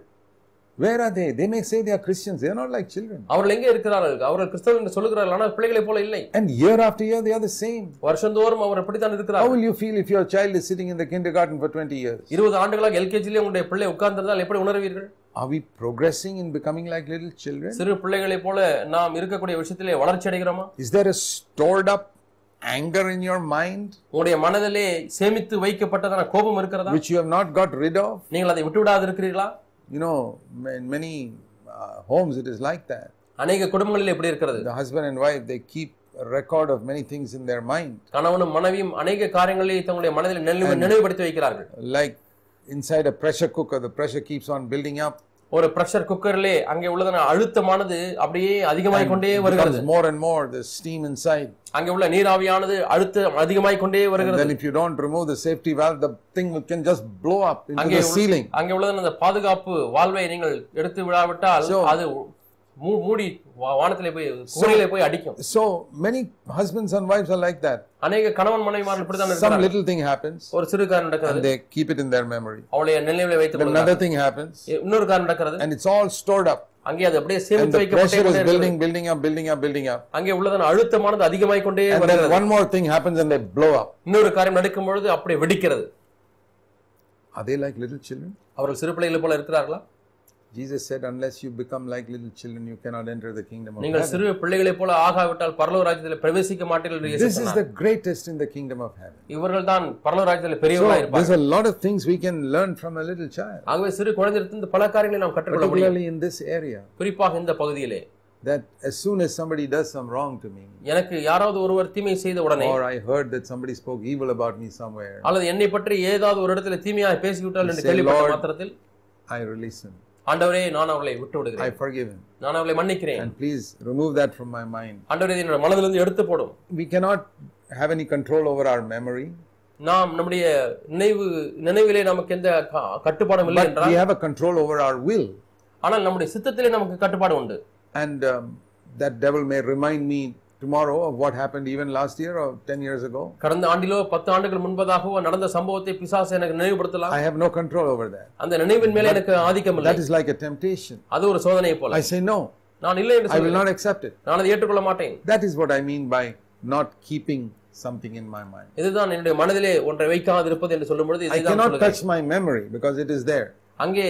Where are they? They may say they are Christians, they are not like children. அவர்கள் எங்கே இருக்கிறார்கள் அவர்கள் கிறிஸ்தவர்கள் என்று சொல்லுகிறார்கள் ஆனால் பிள்ளைகளைப் போல இல்லை And year after year, they are the same. வருஷந்தோறும் அவர் அப்படித்தான் How இருக்கிறார்கள் will you feel if your child is sitting in the kindergarten for 20 years? இருபது ஆண்டுகளாக எல்கேஜிலே உங்களுடைய பிள்ளை உட்கார்ந்திருந்தால் எப்படி உணர்வீர்கள் Are we progressing in becoming like little children? சிறு பிள்ளைகளைப் போல நாம் இருக்கக்கூடிய விஷயத்திலே வளர்ச்சி அடைகிறோமா Is there a stored up anger in your mind உங்களுடைய மனதிலே சேமித்து வைக்கப்பட்டதான கோபம் இருக்கிறதா which you have not got rid of? நீங்கள் அதை விட்டு விடாது இருக்கிறீர்களா You know, in many uh, homes it is like that. அநேக குடும்பங்களில் எப்படி இருக்கிறது The husband and wife, they keep a record of many things in their mind. கணவனும் மனைவியும் அநேக காரியங்களை தங்களுடைய மனதில் நினைவு நினைவுபடுத்தி வைக்கிறார்கள் Like inside a pressure cooker, the pressure keeps on building up. ஒரு பிரஷர் குக்கர்லே அங்கே உள்ளதான அழுத்தமானது அப்படியே அதிகமாய் கொண்டே வருகிறது more and more the steam inside. அங்கே உள்ள நீராவியானது அழுத்தம் அதிகமாய் கொண்டே வருகிறது then if you don't remove the safety valve, the thing can just blow up into அங்கே the ceiling. அங்கே உள்ளதான அந்த பாதுகாப்பு வாழ்வை நீங்கள் எடுத்து விடாவிட்டால் அது மூடி வானத்திலே போய் கூரையிலே போய் அடிக்கும் So many husbands and wives are like that. அநேக கணவன் மனைவிமார்கள் இப்படித்தான் Some இருக்கிறார்கள் little thing happens ஒரு சிறு காரியம் நடக்கிறது and they keep it in their memory. அவளுடைய நினைவில் கொள்கிறார்கள் another thing happens இன்னொரு காரியம் நடக்கிறது and it's all stored up. அங்கே அது அப்படியே சேமித்து வைக்கப்பட்டே building, building up, building up, building up. அங்கே உள்ளதான அழுத்தமானது அதிகமாய் கொண்டே And வருகிறது one more thing happens and they blow up. இன்னொரு காரியம் நடக்கும் பொழுது அப்படியே வெடிக்கிறது they like little children? அவர்கள் சிறு பிள்ளைகள் போல இருக்கிறார்களா Said, Unless you become like little children, you cannot enter the kingdom of நீங்கள். சிறு பிள்ளைகளைப் போல ஆகாவிட்டால் பரலோக ராஜ்யத்தில் பிரவேசிக்க மாட்டீர்கள் என்று இயேசு This is சொன்னார். the greatest in the kingdom of heaven. இவர்கள் தான் பரலோக ராஜ்யத்தில் பெரியவர்களாக இருப்பார்கள் there's a lot of things we can learn from a little child, ஆகவே சிறு குழந்தையிலிருந்து பல காரியங்களை நாம் கற்றுக்கொள்ள முடியும் particularly in this area. குறிப்பாக இந்த பகுதியிலே That as soon as somebody does some wrong to me, எனக்கு யாராவது ஒருவர் தீமை செய்த உடனே or I heard that somebody spoke evil about me somewhere, அல்லது என்னை பற்றி ஏதாவது ஒரு இடத்துல தீமையாக பேசிவிட்டால் என்று கேள்விப்பட்ட மாத்திரத்தில் I release him. ஆண்டவரே நான் அவளை விட்டு I விடுகிறேன் forgive him. நான் அவளை மன்னிக்கிறேன் And please remove that from my mind. ஆண்டவரே என்னோட மனதிலிருந்து எடுத்து போடும் We cannot have any control over our memory, நாம் நம்முடைய நினைவு நினைவிலே நமக்கு எந்த கட்டுப்பாடும் இல்லை என்றால் we have a control over our will. ஆனால் நம்முடைய சித்தத்திலே நமக்கு கட்டுப்பாடு உண்டு And um, that devil may remind me tomorrow of what happened even last year or 10 years ago. கடந்த ஆண்டிலோ பத்து ஆண்டுகள் முன்பதாகவோ நடந்த சம்பவத்தை பிசாசு எனக்கு நினைவுபடுத்தலாம் I have no control over that. அந்த நினைவின் மேலே எனக்கு ஆதிக்கம் இல்லை That is like a temptation. அது ஒரு சோதனை போல I say no, நான் இல்லை என்று I will சொல்லுவேன் not accept it. நான் அதை ஏற்றுக்கொள்ள மாட்டேன் That is what I mean by not keeping something in my mind. இதுதான் என்னுடைய மனதிலே ஒன்றை வைக்காது இருப்பது என்று சொல்லும் பொழுது I இதைதான் cannot touch my memory because it is there, அங்கே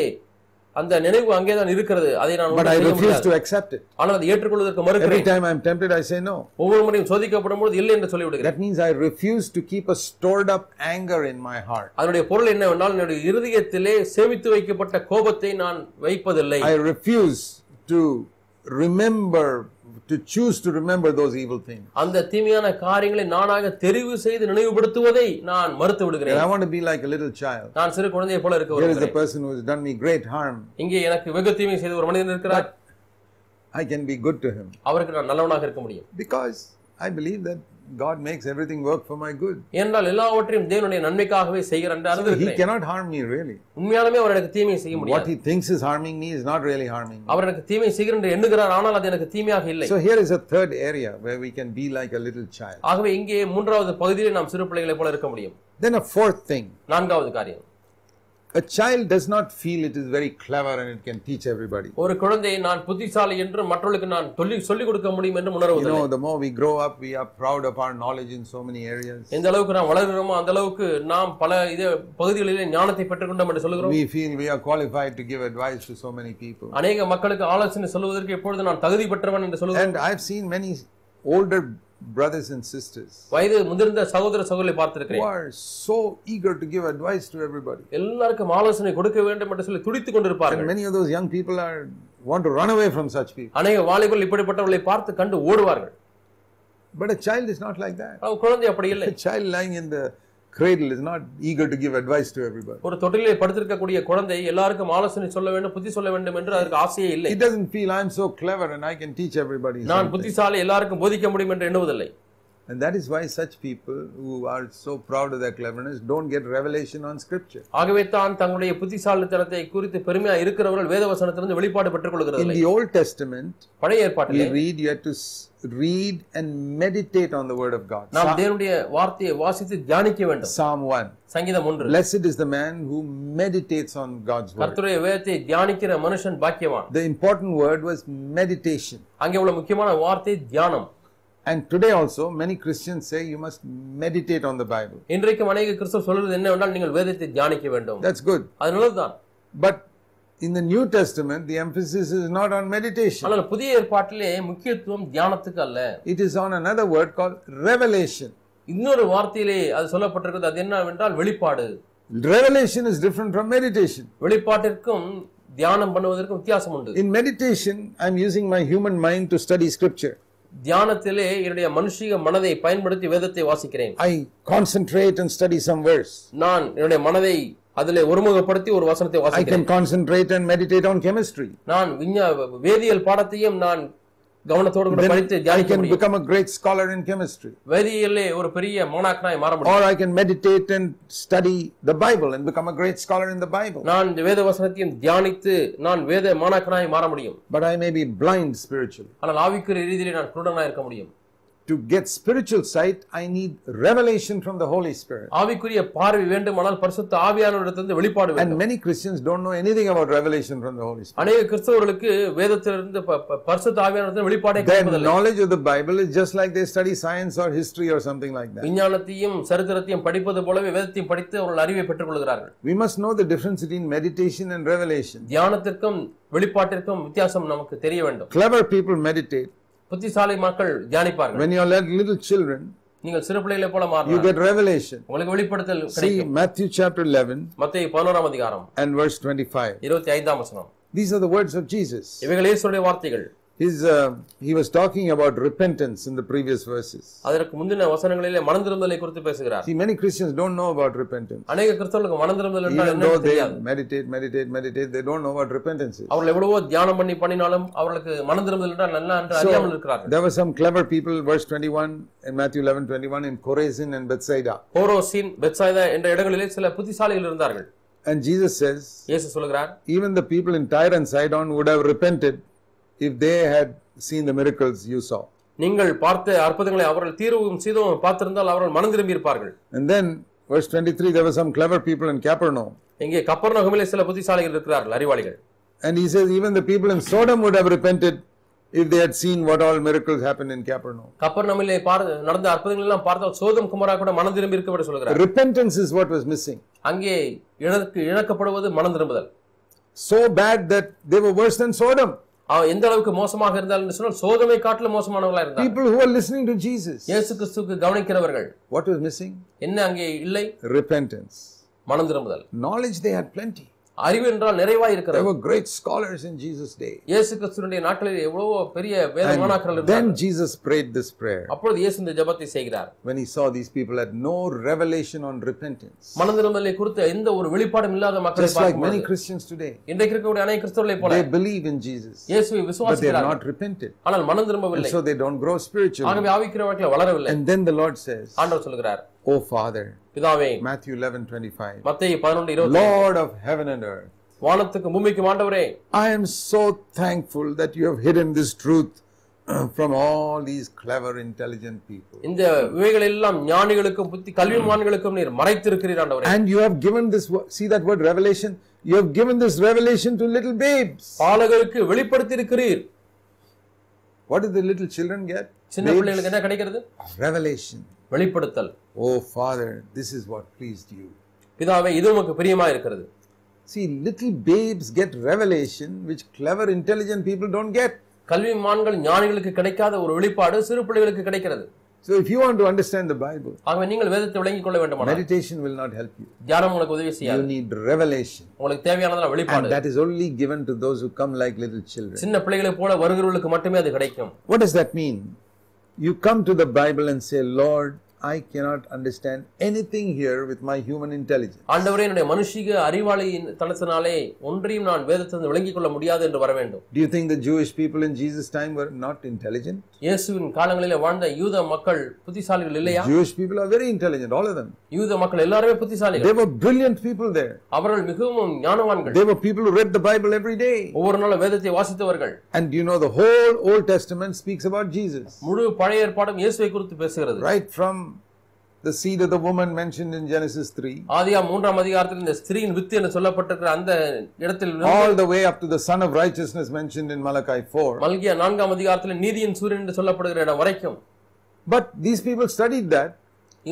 அந்த நினைவு அங்கேதான் இருக்கிறது அதை நான் but ஒன்றும் I செய்ய refuse முடியாது to accept it. ஆனால் அதை ஏற்றுக்கொள்வதற்கு Every மறுக்கிறேன் time I am tempted, I say no. ஒவ்வொரு முறையும் சோதிக்கப்படும் பொழுது இல்லை என்று சொல்லிவிடுகிறேன் That means I refuse to keep a stored up anger in my heart. அதனுடைய பொருள் என்னவென்றால் என்னுடைய இருதயத்திலே சேமித்து வைக்கப்பட்ட கோபத்தை நான் வைப்பதில்லை I refuse to remember, to choose to remember those evil things. அந்த தீமையான காரியங்களை நானாக தெரிவு செய்து நினைவுபடுத்துவதை நான் மறுத்து விடுகிறேன் I want to be like a little child. நான் சிறு குழந்தையை போல இருக்க Here is the விரும்புகிறேன் person who has done me great harm. இங்கே எனக்கு வெகு தீமை செய்த ஒரு மனிதன் இருக்கிறார் I can be good to him அவருக்கு நான் நல்லவனாக இருக்க முடியும் because I believe that God makes everything work for my good. ஏனென்றால் எல்லாவற்றையும் தேவனுடைய நன்மைக்காகவே செய்கிறார் என்று He அறிந்திருக்கிறேன் cannot harm me really. உண்மையாலுமே அவர் எனக்கு தீமை செய்ய What முடியாது he thinks is harming me is not really harming me. அவர் எனக்கு தீமை செய்கிறார் என்று எண்ணுகிறார் ஆனால் அது எனக்கு தீமையாக இல்லை So here is a third area where we can be like a little child. ஆகவே இங்கே மூன்றாவது பகுதியிலே நாம் சிறு பிள்ளைகளைப் போல இருக்க முடியும் Then a fourth thing. நான்காவது காரியம் A child does not feel it is very clever and it can teach everybody. ஒரு குழந்தை நான் புத்திசாலி என்று மற்றவர்களுக்கு நான் சொல்லி சொல்லிக் கொடுக்க முடியும் என்று You உணர்வதில்லை know, the more we grow up, we are proud of our knowledge in so many areas. எந்த அளவுக்கு நாம் வளர்கிறோமோ அந்த அளவுக்கு நாம் பல இது பகுதிகளிலே ஞானத்தை பெற்றுக்கொண்டோம் என்று சொல்கிறோம் We feel we are qualified to give advice to so many people. அநேக மக்களுக்கு ஆலோசனை சொல்வதற்கு எப்பொழுது நான் தகுதி பெற்றவன் என்று சொல்லுகிறேன் And I've seen many older brothers and sisters வயது முதிர்ந்த சகோதர சகோதரி who பார்த்திருக்கிறேன் are so eager to give advice to everybody. எல்லாருக்கும் ஆலோசனை கொடுக்க வேண்டும் என்று சொல்லி துடித்துக் And கொண்டிருப்பார்கள் many of those young people are want to run away from such people. அநேக வாலிபர்கள் இப்படிப்பட்டவர்களை பார்த்து கண்டு ஓடுவார்கள் But a child is not like that. குழந்தை அப்படி இல்லை A child lying in the cradle is not eager to give advice to everybody. ஒரு தொட்டிலே படுத்திருக்கக்கூடிய குழந்தை எல்லாருக்கும் ஆலோசனை சொல்ல வேண்டும் புத்தி சொல்ல வேண்டும் என்று அதற்கு ஆசையே இல்லை It doesn't feel I'm so clever and I can teach everybody. நான் something." புத்திசாலி எல்லாருக்கும் போதிக்க முடியும் என்று எண்ணுவதில்லை And that is why such people who are so proud of their cleverness don't get revelation on scripture. ஆகவே தான் தங்களுடைய புத்திசாலித்தனத்தை குறித்து பெருமையா இருக்கிறவர்கள் வேதவசனத்திலிருந்து வெளிப்பாடு பெற்றுக் In the Old Testament, பழைய we ஏற்பாட்டிலே read you have to read and meditate on the word of God. நாம் தேவனுடைய வார்த்தையை வாசித்து தியானிக்க வேண்டும் Psalm 1. சங்கீதம் ஒன்று Blessed is the man who meditates on God's word. கர்த்தருடைய வேதத்தை தியானிக்கிற மனுஷன் பாக்கியவான் The important word was meditation. அங்கே உள்ள முக்கியமான வார்த்தை தியானம் And today also, many Christians say you must meditate on the Bible. இன்றைக்கும் அநேக கிறிஸ்தவ சொல்வது என்னவென்றால் நீங்கள் வேதத்தை தியானிக்க வேண்டும் That's good. அது நல்லதுதான் But in the New Testament, the emphasis is not on meditation. ஆனால் புதிய ஏற்பாட்டிலே முக்கியத்துவம் தியானத்துக்கு அல்ல It is on another word called revelation. இன்னொரு வார்த்தையிலே அது சொல்லப்பட்டிருக்கிறது அது என்னவென்றால் வெளிப்பாடு Revelation is different from meditation. வெளிப்பாட்டிற்கும் தியானம் பண்ணுவதற்கும் வித்தியாசம் உண்டு In meditation, I'm using my human mind to study scripture. தியானத்திலே என்னுடைய மனுஷிக மனதை பயன்படுத்தி வேதத்தை வாசிக்கிறேன் I concentrate and study some verse. நான் என்னுடைய மனதை அதிலே ஒருமுகப்படுத்தி ஒரு வசனத்தை I வாசிக்கிறேன் can concentrate and meditate on chemistry. நான் விஞ்ஞா வேதியியல் பாடத்தையும் நான் கவனத்தோடு கூட படித்து I தியானிக்க can முடியும் become a great scholar in chemistry. வேதியியலே ஒரு பெரிய மாணாக்கனாய் மாற முடியும் Or I can meditate and study the Bible and become a great scholar in the Bible. நான் வேத வசனத்தையும் தியானித்து நான் வேத மாணாக்கனாய் மாற முடியும் But I may be blind spiritually. ஆனால் ஆவிக்குரிய ரீதியிலே நான் குருடனாய் இருக்க முடியும் To get spiritual sight, I need revelation from the Holy Spirit. ஆவிக்குரிய பார்வை வேண்டுமானால் பரிசுத்த ஆவியானவரிடத்திலிருந்து வெளிப்பாடு வேண்டும் And many Christians don't know anything about revelation from the Holy Spirit. அநேக கிறிஸ்தவர்களுக்கு வேதத்திலிருந்து பரிசுத்த ஆவியானவரிடத்தில் வெளிப்பாடே கிடைப்பதில்லை knowledge of the Bible is just like they study science or history or something like that. விஞ்ஞானத்தையும் சரித்திரத்தையும் படிப்பது போலவே வேதத்தையும் படித்து அவர்கள் அறிவை பெற்றுக் கொள்கிறார்கள் We must know the difference between meditation and revelation. தியானத்திற்கும் வெளிப்பாட்டிற்கும் வித்தியாசம் நமக்கு தெரிய வேண்டும் Clever people meditate. புத்திசாலி மக்கள் தியானிப்பார்கள் When you're like little children, நீங்கள் சிறு பிள்ளைகளை போல you மாறலாம் get revelation. உங்களுக்கு வெளிப்படுத்தல் See கிடைக்கும் Matthew chapter 11 மத்திய பதினோராம் அதிகாரம் and verse 25. இருபத்தி ஐந்தாம் வசனம் These are the words of Jesus. இவைகள் இயேசுடைய வார்த்தைகள் His, uh, he was talking about repentance in the previous verses. அதற்கு முந்தின வசனங்களிலே மனந்திருந்தலை குறித்து பேசுகிறார் See, many Christians don't know about repentance. அநேக கிறிஸ்தவர்களுக்கு மனந்திருந்தல் என்றால் என்னன்னு they தெரியாது meditate, meditate, meditate, they don't know what repentance is. அவர்கள் எவ்வளவோ தியானம் பண்ணி பண்ணினாலும் அவர்களுக்கு மனந்திருந்தல் என்றால் என்ன என்று அறியாமல் இருக்கிறார்கள் There were some clever people, verse 21 in Matthew 11 21, in Chorazin and Bethsaida. போரோசின் Bethsaida என்ற இடங்களிலே சில புத்திசாலிகள் இருந்தார்கள் And Jesus says, இயேசு சொல்கிறார் even the people in Tyre and Sidon would have repented if they had seen the miracles you saw. நீங்கள் பார்த்த அற்புதங்களை அவர்கள் தீர்வும் சீதவும் பார்த்திருந்தால் அவர்கள் மனம் திரும்பி இருப்பார்கள் And then, verse 23, there were some clever people in Capernaum. இங்கே கப்பர்நகமிலே சில புத்திசாலிகள் இருக்கிறார்கள் அறிவாளிகள் And he says, even the people in Sodom would have repented if they had seen what all miracles happened in Capernaum. கப்பர்நகமிலே பார் நடந்த அற்புதங்கள் எல்லாம் பார்த்தால் சோதம் குமாரா கூட மனம் திரும்பி இருக்க சொல்கிறார் Repentance is what was missing. அங்கே இழக்கு இழக்கப்படுவது மனம் திரும்புதல் So bad that they were worse than Sodom. எந்த அளவுக்கு மோசமாக இருந்தால் என்று சொன்னால் சோதமை காட்டிலும் மோசமானவர்களா இருந்தார் People who are listening to Jesus. இயேசு கிறிஸ்துவுக்கு கவனிக்கிறவர்கள் What was missing? என்ன அங்கே இல்லை Repentance. மனம் திரும்புதல் Knowledge they had plenty. அறிவு என்றால் There இருக்கிறது were great scholars in Jesus' day. இயேசு கிறிஸ்துவனுடைய நாட்களில் எவ்வளவோ பெரிய வேத மாணாக்கர்கள் Then இருந்தார்கள் Jesus prayed this prayer அப்பொழுது இயேசு இந்த ஜெபத்தை செய்கிறார் when he saw these people had no revelation on repentance. மனம் திரும்பலை குறித்த எந்த ஒரு வெளிப்பாடும் இல்லாத மக்களை Just like பார்க்கும் many Christians today. இன்றைக்கு இருக்கக்கூடிய அனைத்து கிறிஸ்தவர்களை போல They believe in Jesus, இயேசுவை but they விசுவாசிக்கிறார்கள் not repented. ஆனால் மனம் திரும்பவில்லை So they don't grow spiritually. ஆகவே ஆவிக்கிறவர்களை வளரவில்லை And then the Lord says, ஆண்டவர் சொல்கிறார் Oh Father, பிதாவே Matthew 11 25, மத்திய பதினொன்று இருபது Lord of heaven and earth, வானத்துக்கு பூமிக்கும் ஆண்டவரே I am so thankful that you have hidden this truth from all these clever, intelligent people. இந்த இவைகள் எல்லாம் ஞானிகளுக்கும் புத்தி கல்விமான்களுக்கும் நீர் மறைத்திருக்கிறீர் ஆண்டவரே And you have given this, see that word revelation? You have given this revelation to little babes. பாலகருக்கு வெளிப்படுத்தி இருக்கிறீர் What did the little children get? சின்ன பிள்ளைகளுக்கு என்ன கிடைக்கிறது Revelation. வெளிப்படுத்தல் Oh Father, this is what pleased you. பிதாவே இது உமக்கு பிரியமா இருக்கிறது See, little babes get revelation which clever, intelligent people don't get. கல்விமான்கள் ஞானிகளுக்கு கிடைக்காத ஒரு வெளிப்பாடு சிறு பிள்ளைகளுக்கு கிடைக்கிறது So, if you want to understand the Bible, ஆகவே நீங்கள் வேதத்தை விளங்கிக் கொள்ள வேண்டுமானால் meditation will not help you. தியானம் உங்களுக்கு உதவி You செய்யாது need revelation. உங்களுக்கு தேவையானதெல்லாம் And வெளிப்பாடு that is only given to those who come like little children. சின்ன பிள்ளைகளைப் போல வருகிறவர்களுக்கு மட்டுமே அது கிடைக்கும் What does that mean? You come to the Bible and say, Lord, I cannot understand anything here with my human intelligence. ஆண்டவரே என்னுடைய மனுஷிக அறிவாளியின் தனத்தினாலே ஒன்றையும் நான் வேதத்திலிருந்து விளங்கிக் கொள்ள முடியாது என்று வர வேண்டும் Do you think the Jewish people in Jesus' time were not intelligent? இயேசுவின் காலங்களிலே வாழ்ந்த யூத மக்கள் புத்திசாலிகள் இல்லையா Jewish people are very intelligent, all of them. யூத மக்கள் எல்லாருமே புத்திசாலிகள் They were brilliant people there. அவர்கள் மிகவும் ஞானவான்கள் They were people who read the Bible every day. ஒவ்வொரு நாளும் வேதத்தை வாசித்தவர்கள் And you know, the whole Old Testament speaks about Jesus. முழு பழைய ஏற்பாடும் இயேசுவை குறித்து பேசுகிறது Right from the seed of the woman mentioned in Genesis 3, ஆதியா மூன்றாம் அதிகாரத்தில் இந்த ஸ்திரீயின் வித்து என்று சொல்லப்பட்டிருக்கிற அந்த இடத்தில் all the way up to the Son of Righteousness mentioned in Malachi 4. மல்கியா நான்காம் அதிகாரத்தில் நீதியின் சூரியன் என்று சொல்லப்படுகிற இடம் வரைக்கும் But these people studied that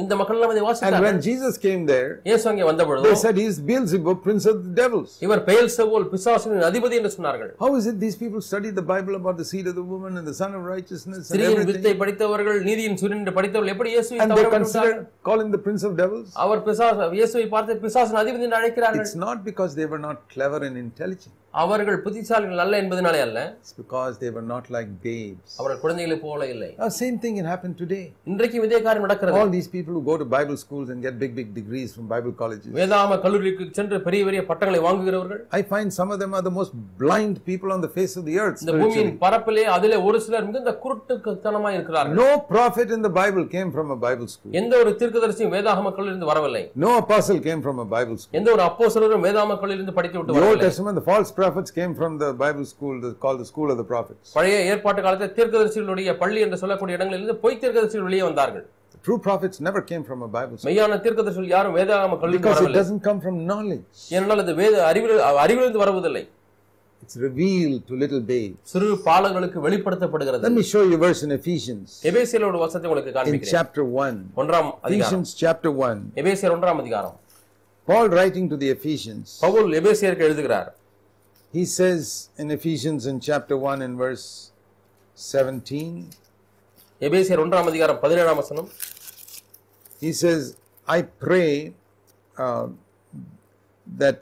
இந்த மக்கள் எல்லாம் இதை And வாசித்தார்கள் when Jesus came there, இயேசு அங்கே வந்த பொழுது they said he is Beelzebub, prince of the devils. இவர் பெயல் செவோல் பிசாசின் அதிபதி என்று சொன்னார்கள் How is it these people study the Bible about the seed of the woman and the son of righteousness and everything? வித்தை படித்தவர்கள் நீதியின் சூரியன் என்று படித்தவர்கள் எப்படி இயேசுவை And they consider calling the prince of devils? அவர் பிசாச இயேசுவை பார்த்து பிசாசின் அதிபதி என்று அழைக்கிறார்கள் It's not because they were not clever and intelligent. அவர்கள் புத்திசாலிகள் அல்ல என்பதனாலே அல்ல It's because they were not like babes. அவர்கள் குழந்தைகளை போல இல்லை same thing can happen today. இன்றைக்கும் இதே காரியம் நடக்கிறது All these people who go to Bible schools and get big, big degrees from Bible colleges. வேதாம கல்லூரிக்கு சென்று பெரிய பெரிய பட்டங்களை வாங்குகிறவர்கள் I find some of them are the most blind people on the face of the earth. இந்த பூமியின் பரப்பிலே அதிலே ஒரு சிலர் மிகுந்த குருட்டுத்தனமாய் இருக்கிறார்கள் No prophet in the Bible came from a Bible school. எந்த ஒரு தீர்க்கதரிசியும் வேதாகம கல்லூரிலிருந்து வரவில்லை No apostle came from a Bible school. எந்த ஒரு அப்போஸ்தலரும் வேதாம கல்லூரிலிருந்து படித்து விட்டு The Old வரவில்லை Testament, the false prophets came from the Bible school the- called the school of the prophets. பழைய ஏற்பாட்டு காலத்தில் தீர்க்கதரிசிகளுடைய பள்ளி என்று சொல்லக்கூடிய இடங்களிலிருந்து பொய் தீர்க்கதரிசிகள் வெளியே வந்தார்கள் Prophets never came from a Bible school மெய்யான தீர்க்கதரிசிகள் யாரும் வேதாகம because it வரவில்லை doesn't come from knowledge. ஏனென்றால் அது வேத அறிவில் அறிவிலிருந்து வருவதில்லை It's revealed to little babes. சிறு பாலங்களுக்கு வெளிப்படுத்தப்படுகிறது Let me show you verse in Ephesians எபேசியர் ஒரு வசனத்தை உங்களுக்கு in காண்பிக்கிறேன் chapter 1. ஒன்றாம் அதிகாரம் Ephesians chapter 1. எபேசியர் ஒன்றாம் அதிகாரம் Paul writing to the Ephesians, Pavul எபேசியருக்கு எழுதுகிறார் he says in Ephesians in chapter 1 in verse 17, எபேசியர் ஒன்றாம் அதிகாரம் பதினேழாம் வசனம் he says, I pray uh, that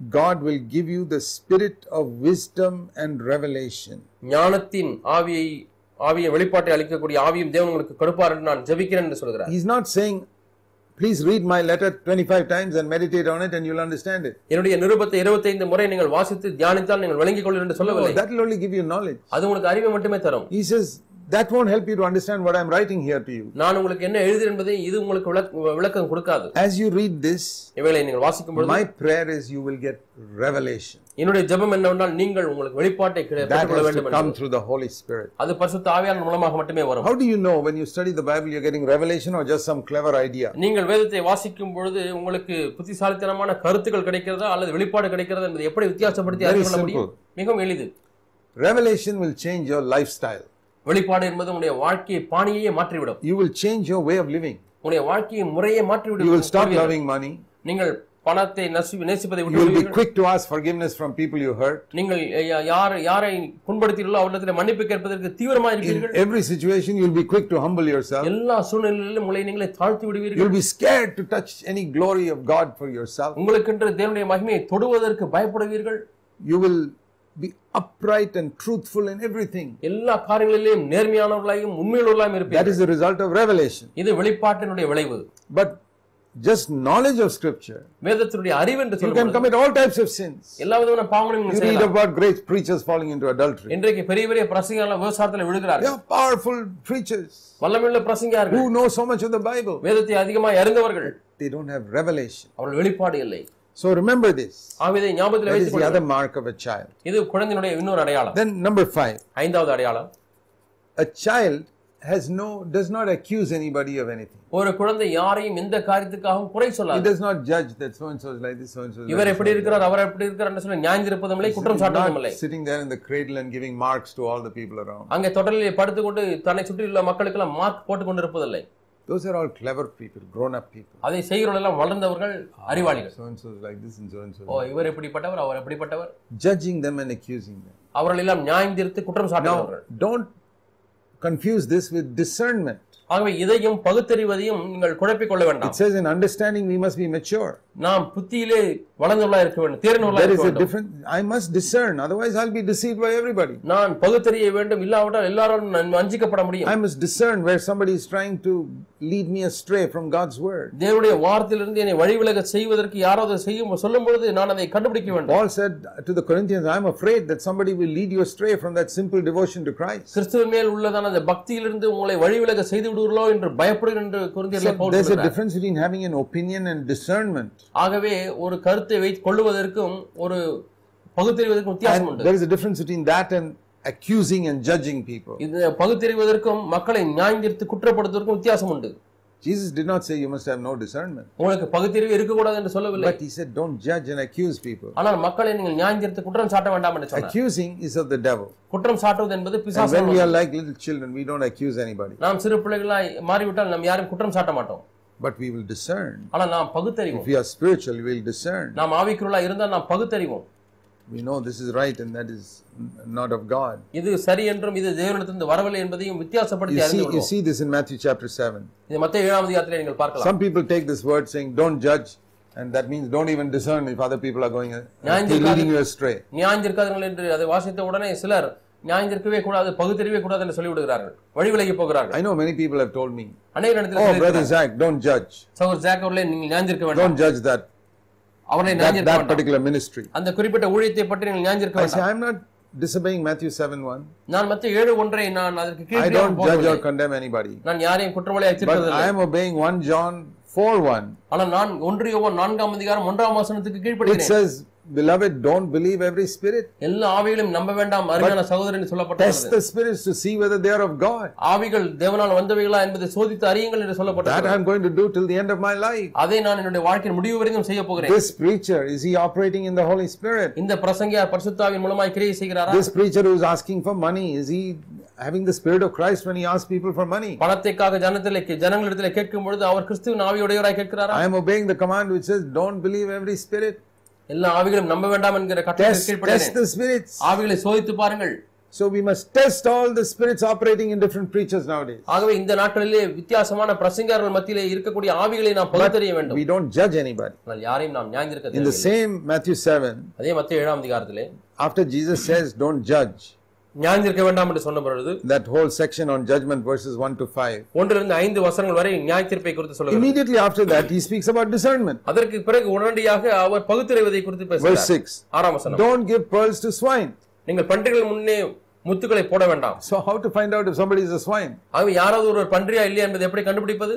God will give you the spirit of wisdom and revelation. ஞானத்தின் ஆவியை ஆவியை வெளிப்பாட்டை அளிக்கக்கூடிய ஆவியும் தேவன் உங்களுக்கு கொடுப்பார் என்று நான் ஜெபிக்கிறேன் என்று சொல்கிறார் He's not saying, please read my letter 25 times and meditate on it and you'll understand it. என்னுடைய நிருபத்தை 25 முறை நீங்கள் வாசித்து தியானித்தால் நீங்கள் விளங்கிக் கொள்ளுங்கள் என்று சொல்லவில்லை that will only give you knowledge. அது உங்களுக்கு அறிவை மட்டுமே தரும் He says, that won't help you to understand what I'm writing here to you. நான் உங்களுக்கு என்ன எழுதுகிறேன் என்பதை இது உங்களுக்கு விளக்க- விளக்கம் கொடுக்காது As you read this, இவைகளை நீங்கள் வாசிக்கும் பொழுது my prayer is you will get revelation. என்னுடைய ஜெபம் என்னவென்றால் நீங்கள் உங்களுக்கு வெளிப்பாட்டை பெற்றுக்கொள்ள வேண்டும் come through the Holy Spirit. அது பரிசுத்த ஆவியான மூலமாக மட்டுமே வரும் How do you know when you study the Bible you're getting revelation or just some clever idea? நீங்கள் வேதத்தை வாசிக்கும் பொழுது உங்களுக்கு புத்திசாலித்தனமான கருத்துக்கள் கிடைக்கிறதா அல்லது வெளிப்பாடு கிடைக்கிறதா என்பதை எப்படி வித்தியாசப்படுத்தி அறிந்து கொள்ள முடியும் மிகவும் எளிது Revelation will change your lifestyle. வெளிப்பாடு என்பது உங்களுடைய வாழ்க்கையை பாணியையே மாற்றிவிடும் You will change your way of living. உங்களுடைய வாழ்க்கையை முறையே மாற்றிவிடும் You will stop loving money. நீங்கள் பணத்தை நசி- நேசிப்பதை You விட்டு will be quick to ask forgiveness from people you hurt. நீங்கள் யா- யார் யாரை புண்படுத்தீர்களோ அவரிடத்தில் மன்னிப்பு கேட்பதற்கு தீவிரமாக In இருப்பீர்கள் every situation, you'll be quick to humble yourself. எல்லா சூழ்நிலையிலும் உங்களை நீங்களே தாழ்த்தி விடுவீர்கள் You'll be scared to touch any glory of God for yourself. உங்களுக்கென்று தேவனுடைய மகிமையை தொடுவதற்கு பயப்படுவீர்கள் You will be upright and truthful in everything. எல்லா காரியங்களிலேயும் நேர்மையானவர்களாயும் உண்மையுள்ளவர்களாயும் That இருப்பீர்கள் is the result of revelation. இது வெளிப்பாட்டினுடைய விளைவு But just knowledge of Scripture, வேதத்தினுடைய அறிவு என்று you சொல்லும் can commit all types of sins. எல்லா விதமான பாவங்களையும் You நீங்கள் read செய்யலாம் about great preachers falling into adultery. இன்றைக்கு பெரிய பெரிய பிரசங்கங்கள் விவசாயத்தில் விழுகிறார்கள் are powerful preachers வல்லமையுள்ள பிரசங்கியார்கள் who know so much of the Bible. வேதத்தை அதிகமாக அறிந்தவர்கள் They don't have revelation. அவர்கள் வெளிப்பாடு இல்லை So remember this. ஆவிதை ஞாபகத்தில் வைத்துக் கொள்ளுங்கள். other mark of a child. இது குழந்தையினுடைய இன்னொரு அடையாளம் Then number five, ஐந்தாவது அடையாளம் a child has no does not accuse anybody of anything. ஒரு குழந்தை யாரையும் எந்த காரியத்துக்காகவும் குறை He சொல்லாது does not judge that so and so is like this, so and so இவர் எப்படி இருக்கிறார் அவர் எப்படி இருக்கிறார் என்று சொல்லி நியாயந்திருப்பதும் இல்லை குற்றம். சாட்டுவதும் இல்லை sitting there in the cradle and giving marks to all the people around. அங்கே தொடரிலே படுத்துக்கொண்டு தன்னை சுற்றியுள்ள மக்களுக்கெல்லாம் மார்க் போட்டுக் கொண்டிருப்பதில்லை Those are all clever people, grown up people. அதை செய்கிறவர்கள் வளர்ந்தவர்கள் அறிவாளிகள் this and so and so. ஓ இவர் எப்படிப்பட்டவர் அவர் எப்படிப்பட்டவர் Judging them and accusing them. அவர்கள் எல்லாம் நியாயந்திருத்து குற்றம் சாட்டுகிறவர்கள் Now, don't confuse this with discernment. ஆகவே இதையும் பகுத்தறிவதையும் நீங்கள் குழப்பிக் கொள்ள வேண்டாம் It says in understanding we must be mature. நாம் புத்தியிலே வளர்ந்துள்ளா இருக்க வேண்டும் is இருக்க a வேண்டும் different, I must discern, otherwise I'll be deceived by everybody. நான் பகுத்தறிய வேண்டும் இல்லாவிட்டால் எல்லாரும் நான் வஞ்சிக்கப்பட முடியும் I must discern where somebody is trying to lead me astray from God's word. தேவனுடைய வார்த்தையிலிருந்து என்னை வழிவிலக செய்வதற்கு யாராவது செய்யும் சொல்லும் பொழுது நான் அதை கண்டுபிடிக்க வேண்டும் Paul said to the Corinthians, I'm afraid that somebody will lead you astray from that simple devotion to Christ. கிறிஸ்துவின் மேல் உள்ளதான அந்த பக்தியிலிருந்து உங்களை வழிவிலக செய்து விடுவீர்களோ என்று பயப்படுகிறேன் என்று குருந்தியர்களை So Pavul there's a difference between having an opinion and discernment. ஆகவே ஒரு கருத்தை வைத்து கொள்ளுவதற்கும் ஒரு பகுத்தறிவதற்கும் வித்தியாசம் உண்டு there is a difference between that and accusing and judging people. இது பகுத்தறிவதற்கும் மக்களை நியாயந்திருத்து குற்றப்படுத்துவதற்கும் வித்தியாசம் உண்டு Jesus did not say you must have no discernment. உங்களுக்கு பகுத்தறிவு இருக்கக்கூடாது என்று சொல்லவில்லை But he said, don't judge and accuse people. ஆனால் மக்களை நீங்கள் நியாயந்திருத்து குற்றம் சாட்ட வேண்டாம் என்று சொன்னார் Accusing is of the devil. குற்றம் சாட்டுவது என்பது பிசாசு when we are like little children, we don't accuse anybody. நாம் சிறு பிள்ளைகளாய் மாறிவிட்டால் நாம் யாரும் குற்றம் சாட்ட மாட்டோம் but we will discern. ஆனா நாம் பகுத்தறிவோம் If we are spiritual, we will discern. நாம் ஆவிக்குள்ளா இருந்தா நாம் பகுத்தறிவோம் We know this is right and that is n- not of God. இது சரி என்றும் இது தேவனிடத்திலிருந்து வரவில்லை என்பதையும் வித்தியாசப்படுத்தி அறிந்து you கொள்வோம் see this in Matthew chapter 7. இது மத்திய ஏழாம் அதிகாரத்திலே நீங்கள் பார்க்கலாம் Some people take this word saying, don't judge, and that means don't even discern if other people are going, uh, leading you astray. நியாயந்திருக்காதுங்கள் என்று அதை வாசித்த உடனே சிலர் நியாயந்திருக்கவே கூடாது பகுத்தறிவே கூடாது என்று சொல்லி விடுகிறார்கள் வழி விலகி போகிறார்கள் I know many people have told me, அநேக இடத்துல brother Zach, don't judge. சகோதர் ஜாக் அவர்களே நீங்கள் நியாயந்திருக்க வேண்டாம் judge that, அவரை that, நியாயந்திருக்க that வேண்டாம் particular ministry. அந்த குறிப்பிட்ட ஊழியத்தை பற்றி நீங்கள் நியாயந்திருக்க I say, வேண்டாம் I'm not disobeying Matthew 7 1. நான் மத்த ஏழு ஒன்றை நான் அதற்கு I கீழ்ப்படியாமல் don't judge or condemn anybody. நான் யாரையும் குற்றவாளியாக But தீர்ப்பதில்லை I am obeying 1 John 4 1. ஆனால் நான் ஒன்று யோவான் நான்காம் அதிகாரம் ஒன்றாம் வசனத்துக்கு It கீழ்ப்படுகிறேன் says, Beloved, don't believe every spirit. எல்லா ஆவிகளையும் நம்ப வேண்டாம் அருமையான சகோதரன் Test சொல்லப்பட்டது the spirits to see whether they are of God. ஆவிகள் தேவனால் வந்தவைகளா என்பதை சோதித்து அறியுங்கள் என்று That சொல்லப்பட்டது I'm going to do till the end of my life. அதை நான் என்னுடைய வாழ்க்கையின் முடிவு வரைக்கும் செய்ய போகிறேன் This preacher, is he operating in the Holy Spirit? இந்த பிரசங்கியார் பரிசுத்தாவின் மூலமாய் கிரியை செய்கிறாரா This preacher who is asking for money, is he having the spirit of Christ when he asks people for money? பணத்தைக்காக ஜனத்திலே ஜனங்களிடத்தில் கேட்கும் பொழுது அவர் கிறிஸ்துவின் ஆவியுடையவராய் கேட்கிறாரா I am obeying the command which says, don't believe every spirit. எல்லா ஆவிகளும் நம்ப வேண்டாம் என்கிற கட்டளை Test, கீழ்ப்படுகிறேன் test the spirits. ஆவிகளை சோதித்து பாருங்கள் So we must test all the spirits operating in different preachers nowadays. ஆகவே இந்த நாட்களிலே வித்தியாசமான பிரசங்கியார்கள் மத்தியிலே இருக்கக்கூடிய ஆவிகளை நாம் பகுத்தறிய வேண்டும் We don't judge anybody. ஆனால் யாரையும் நாம் நியாயந்திருக்க In the தேவையில்லை. same Matthew 7, அதே மத்திய ஏழாம் அதிகாரத்திலே after Jesus says, don't judge, நியாயந்திருக்க வேண்டாம் என்று சொன்ன பொழுது that whole section on judgment, verses 1 to 5. ஒன்றிலிருந்து ஐந்து வசனங்கள் வரை நியாய தீர்ப்பை குறித்து சொல்லுகிறார் Immediately after that, he speaks about discernment. அதற்கு பிறகு உடனடியாக அவர் பகுத்தறிவதை குறித்து Verse பேசுகிறார் 6 ஆறாம் வசனம் Don't give pearls to swine. நீங்கள் பன்றிகள் முன்னே முத்துக்களை போட வேண்டாம் So, how to find out if somebody is a swine? ஆகவே யாராவது ஒருவர் பன்றியா இல்லையா என்பதை எப்படி கண்டுபிடிப்பது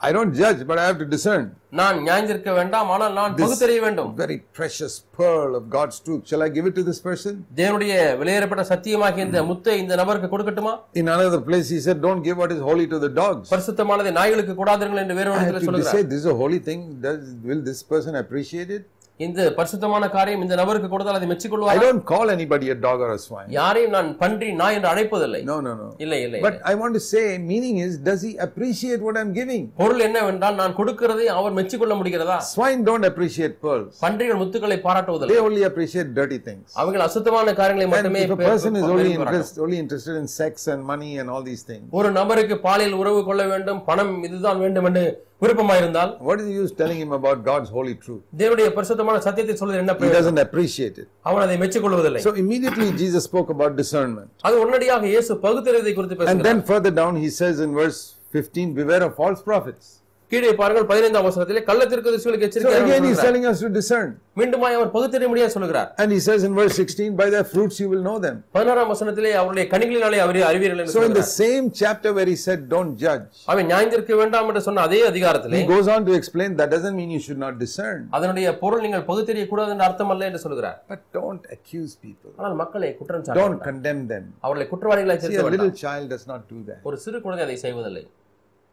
I don't judge, but I have to discern. நான் நியாயந்திருக்க வேண்டாம் ஆனால் நான் பகுத்தறிய வேண்டும் Very precious pearl of God's truth. Shall I give it to this person? தேவனுடைய வெளியேறப்பட்ட சத்தியமாகிய இந்த முத்தை இந்த நபருக்கு கொடுக்கட்டுமா In another place, he said, Don't give what is holy to the dogs. பரிசுத்தமானதை நாய்களுக்கு கூடாதுங்கள் என்று வேறு have இடத்துல say, This is a holy thing. Does, will this person appreciate it? இந்த பரிசுத்தமான காரியம் இந்த நபருக்கு கொடுத்தால் அதை I மெச்சிக்கொள்வார் don't call anybody a dog or a swine. யாரையும் நான் பன்றி நாய் என்று அழைப்பதில்லை No, no, no. இல்லை இல்லை But I want to say, meaning is, does he appreciate what I'm giving? பொருள் என்னவென்றால் நான் கொடுக்கிறதை அவர் மெச்சிக்கொள்ள முடிகிறதா Swine don't appreciate pearls. பன்றிகள் முத்துக்களை பாராட்டுவதில்லை They only appreciate dirty things. அவர்கள் அசுத்தமான காரியங்களை மட்டுமே if a person is only, விரும்புகிறார்கள். interest, only interested in sex and money and all these things, ஒரு நபருக்கு பாலியல் உறவு கொள்ள வேண்டும் பணம் இதுதான் வேண்டும் என்று விருப்பமாயிருந்தால் what is the use telling him about God's holy truth? தேவனுடைய பரிசுத்தமான சத்தியத்தை சொல்வது என்ன He பிரயோஜனம்? doesn't appreciate it. அவன் அதை மெச்சிக்கொள்வதில்லை So immediately Jesus spoke about discernment. அது உடனடியாக இயேசு பகுத்தறிவதை குறித்து And பேசுகிறார் then further down, he says in verse 15, Beware of false prophets. கீழே பாருங்கள் பதினைந்தாம் வசனத்திலே கள்ளத்திற்கு திசுகளுக்கு எச்சரிக்கை again, he's telling us to discern. மீண்டுமாய் அவர் பகுத்தறிய முடியாது சொல்லுகிறார் And he says in verse 16, By their fruits you will know them. பதினாறாம் வசனத்திலே அவருடைய கனிகளினாலே அவரை அறிவீர்கள் என்று So in the same chapter where he said, Don't judge, அவன் நியாயந்திருக்க வேண்டாம் என்று சொன்ன அதே அதிகாரத்திலே he goes on to explain that doesn't mean you should not discern. அதனுடைய பொருள் நீங்கள் பகுத்தறிய கூடாது என்று அர்த்தம் அல்ல என்று சொல்கிறார் But don't accuse people. ஆனால் மக்களை குற்றம் சாட்ட Don't condemn them. அவர்களை குற்றவாளிகளாய் See, சேர்க்க a little வேண்டாம் child does not do that. ஒரு சிறு குழந்தை அதை செய்வதில்லை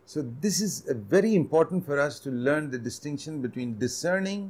So this is uh, very important for us to learn the distinction between discerning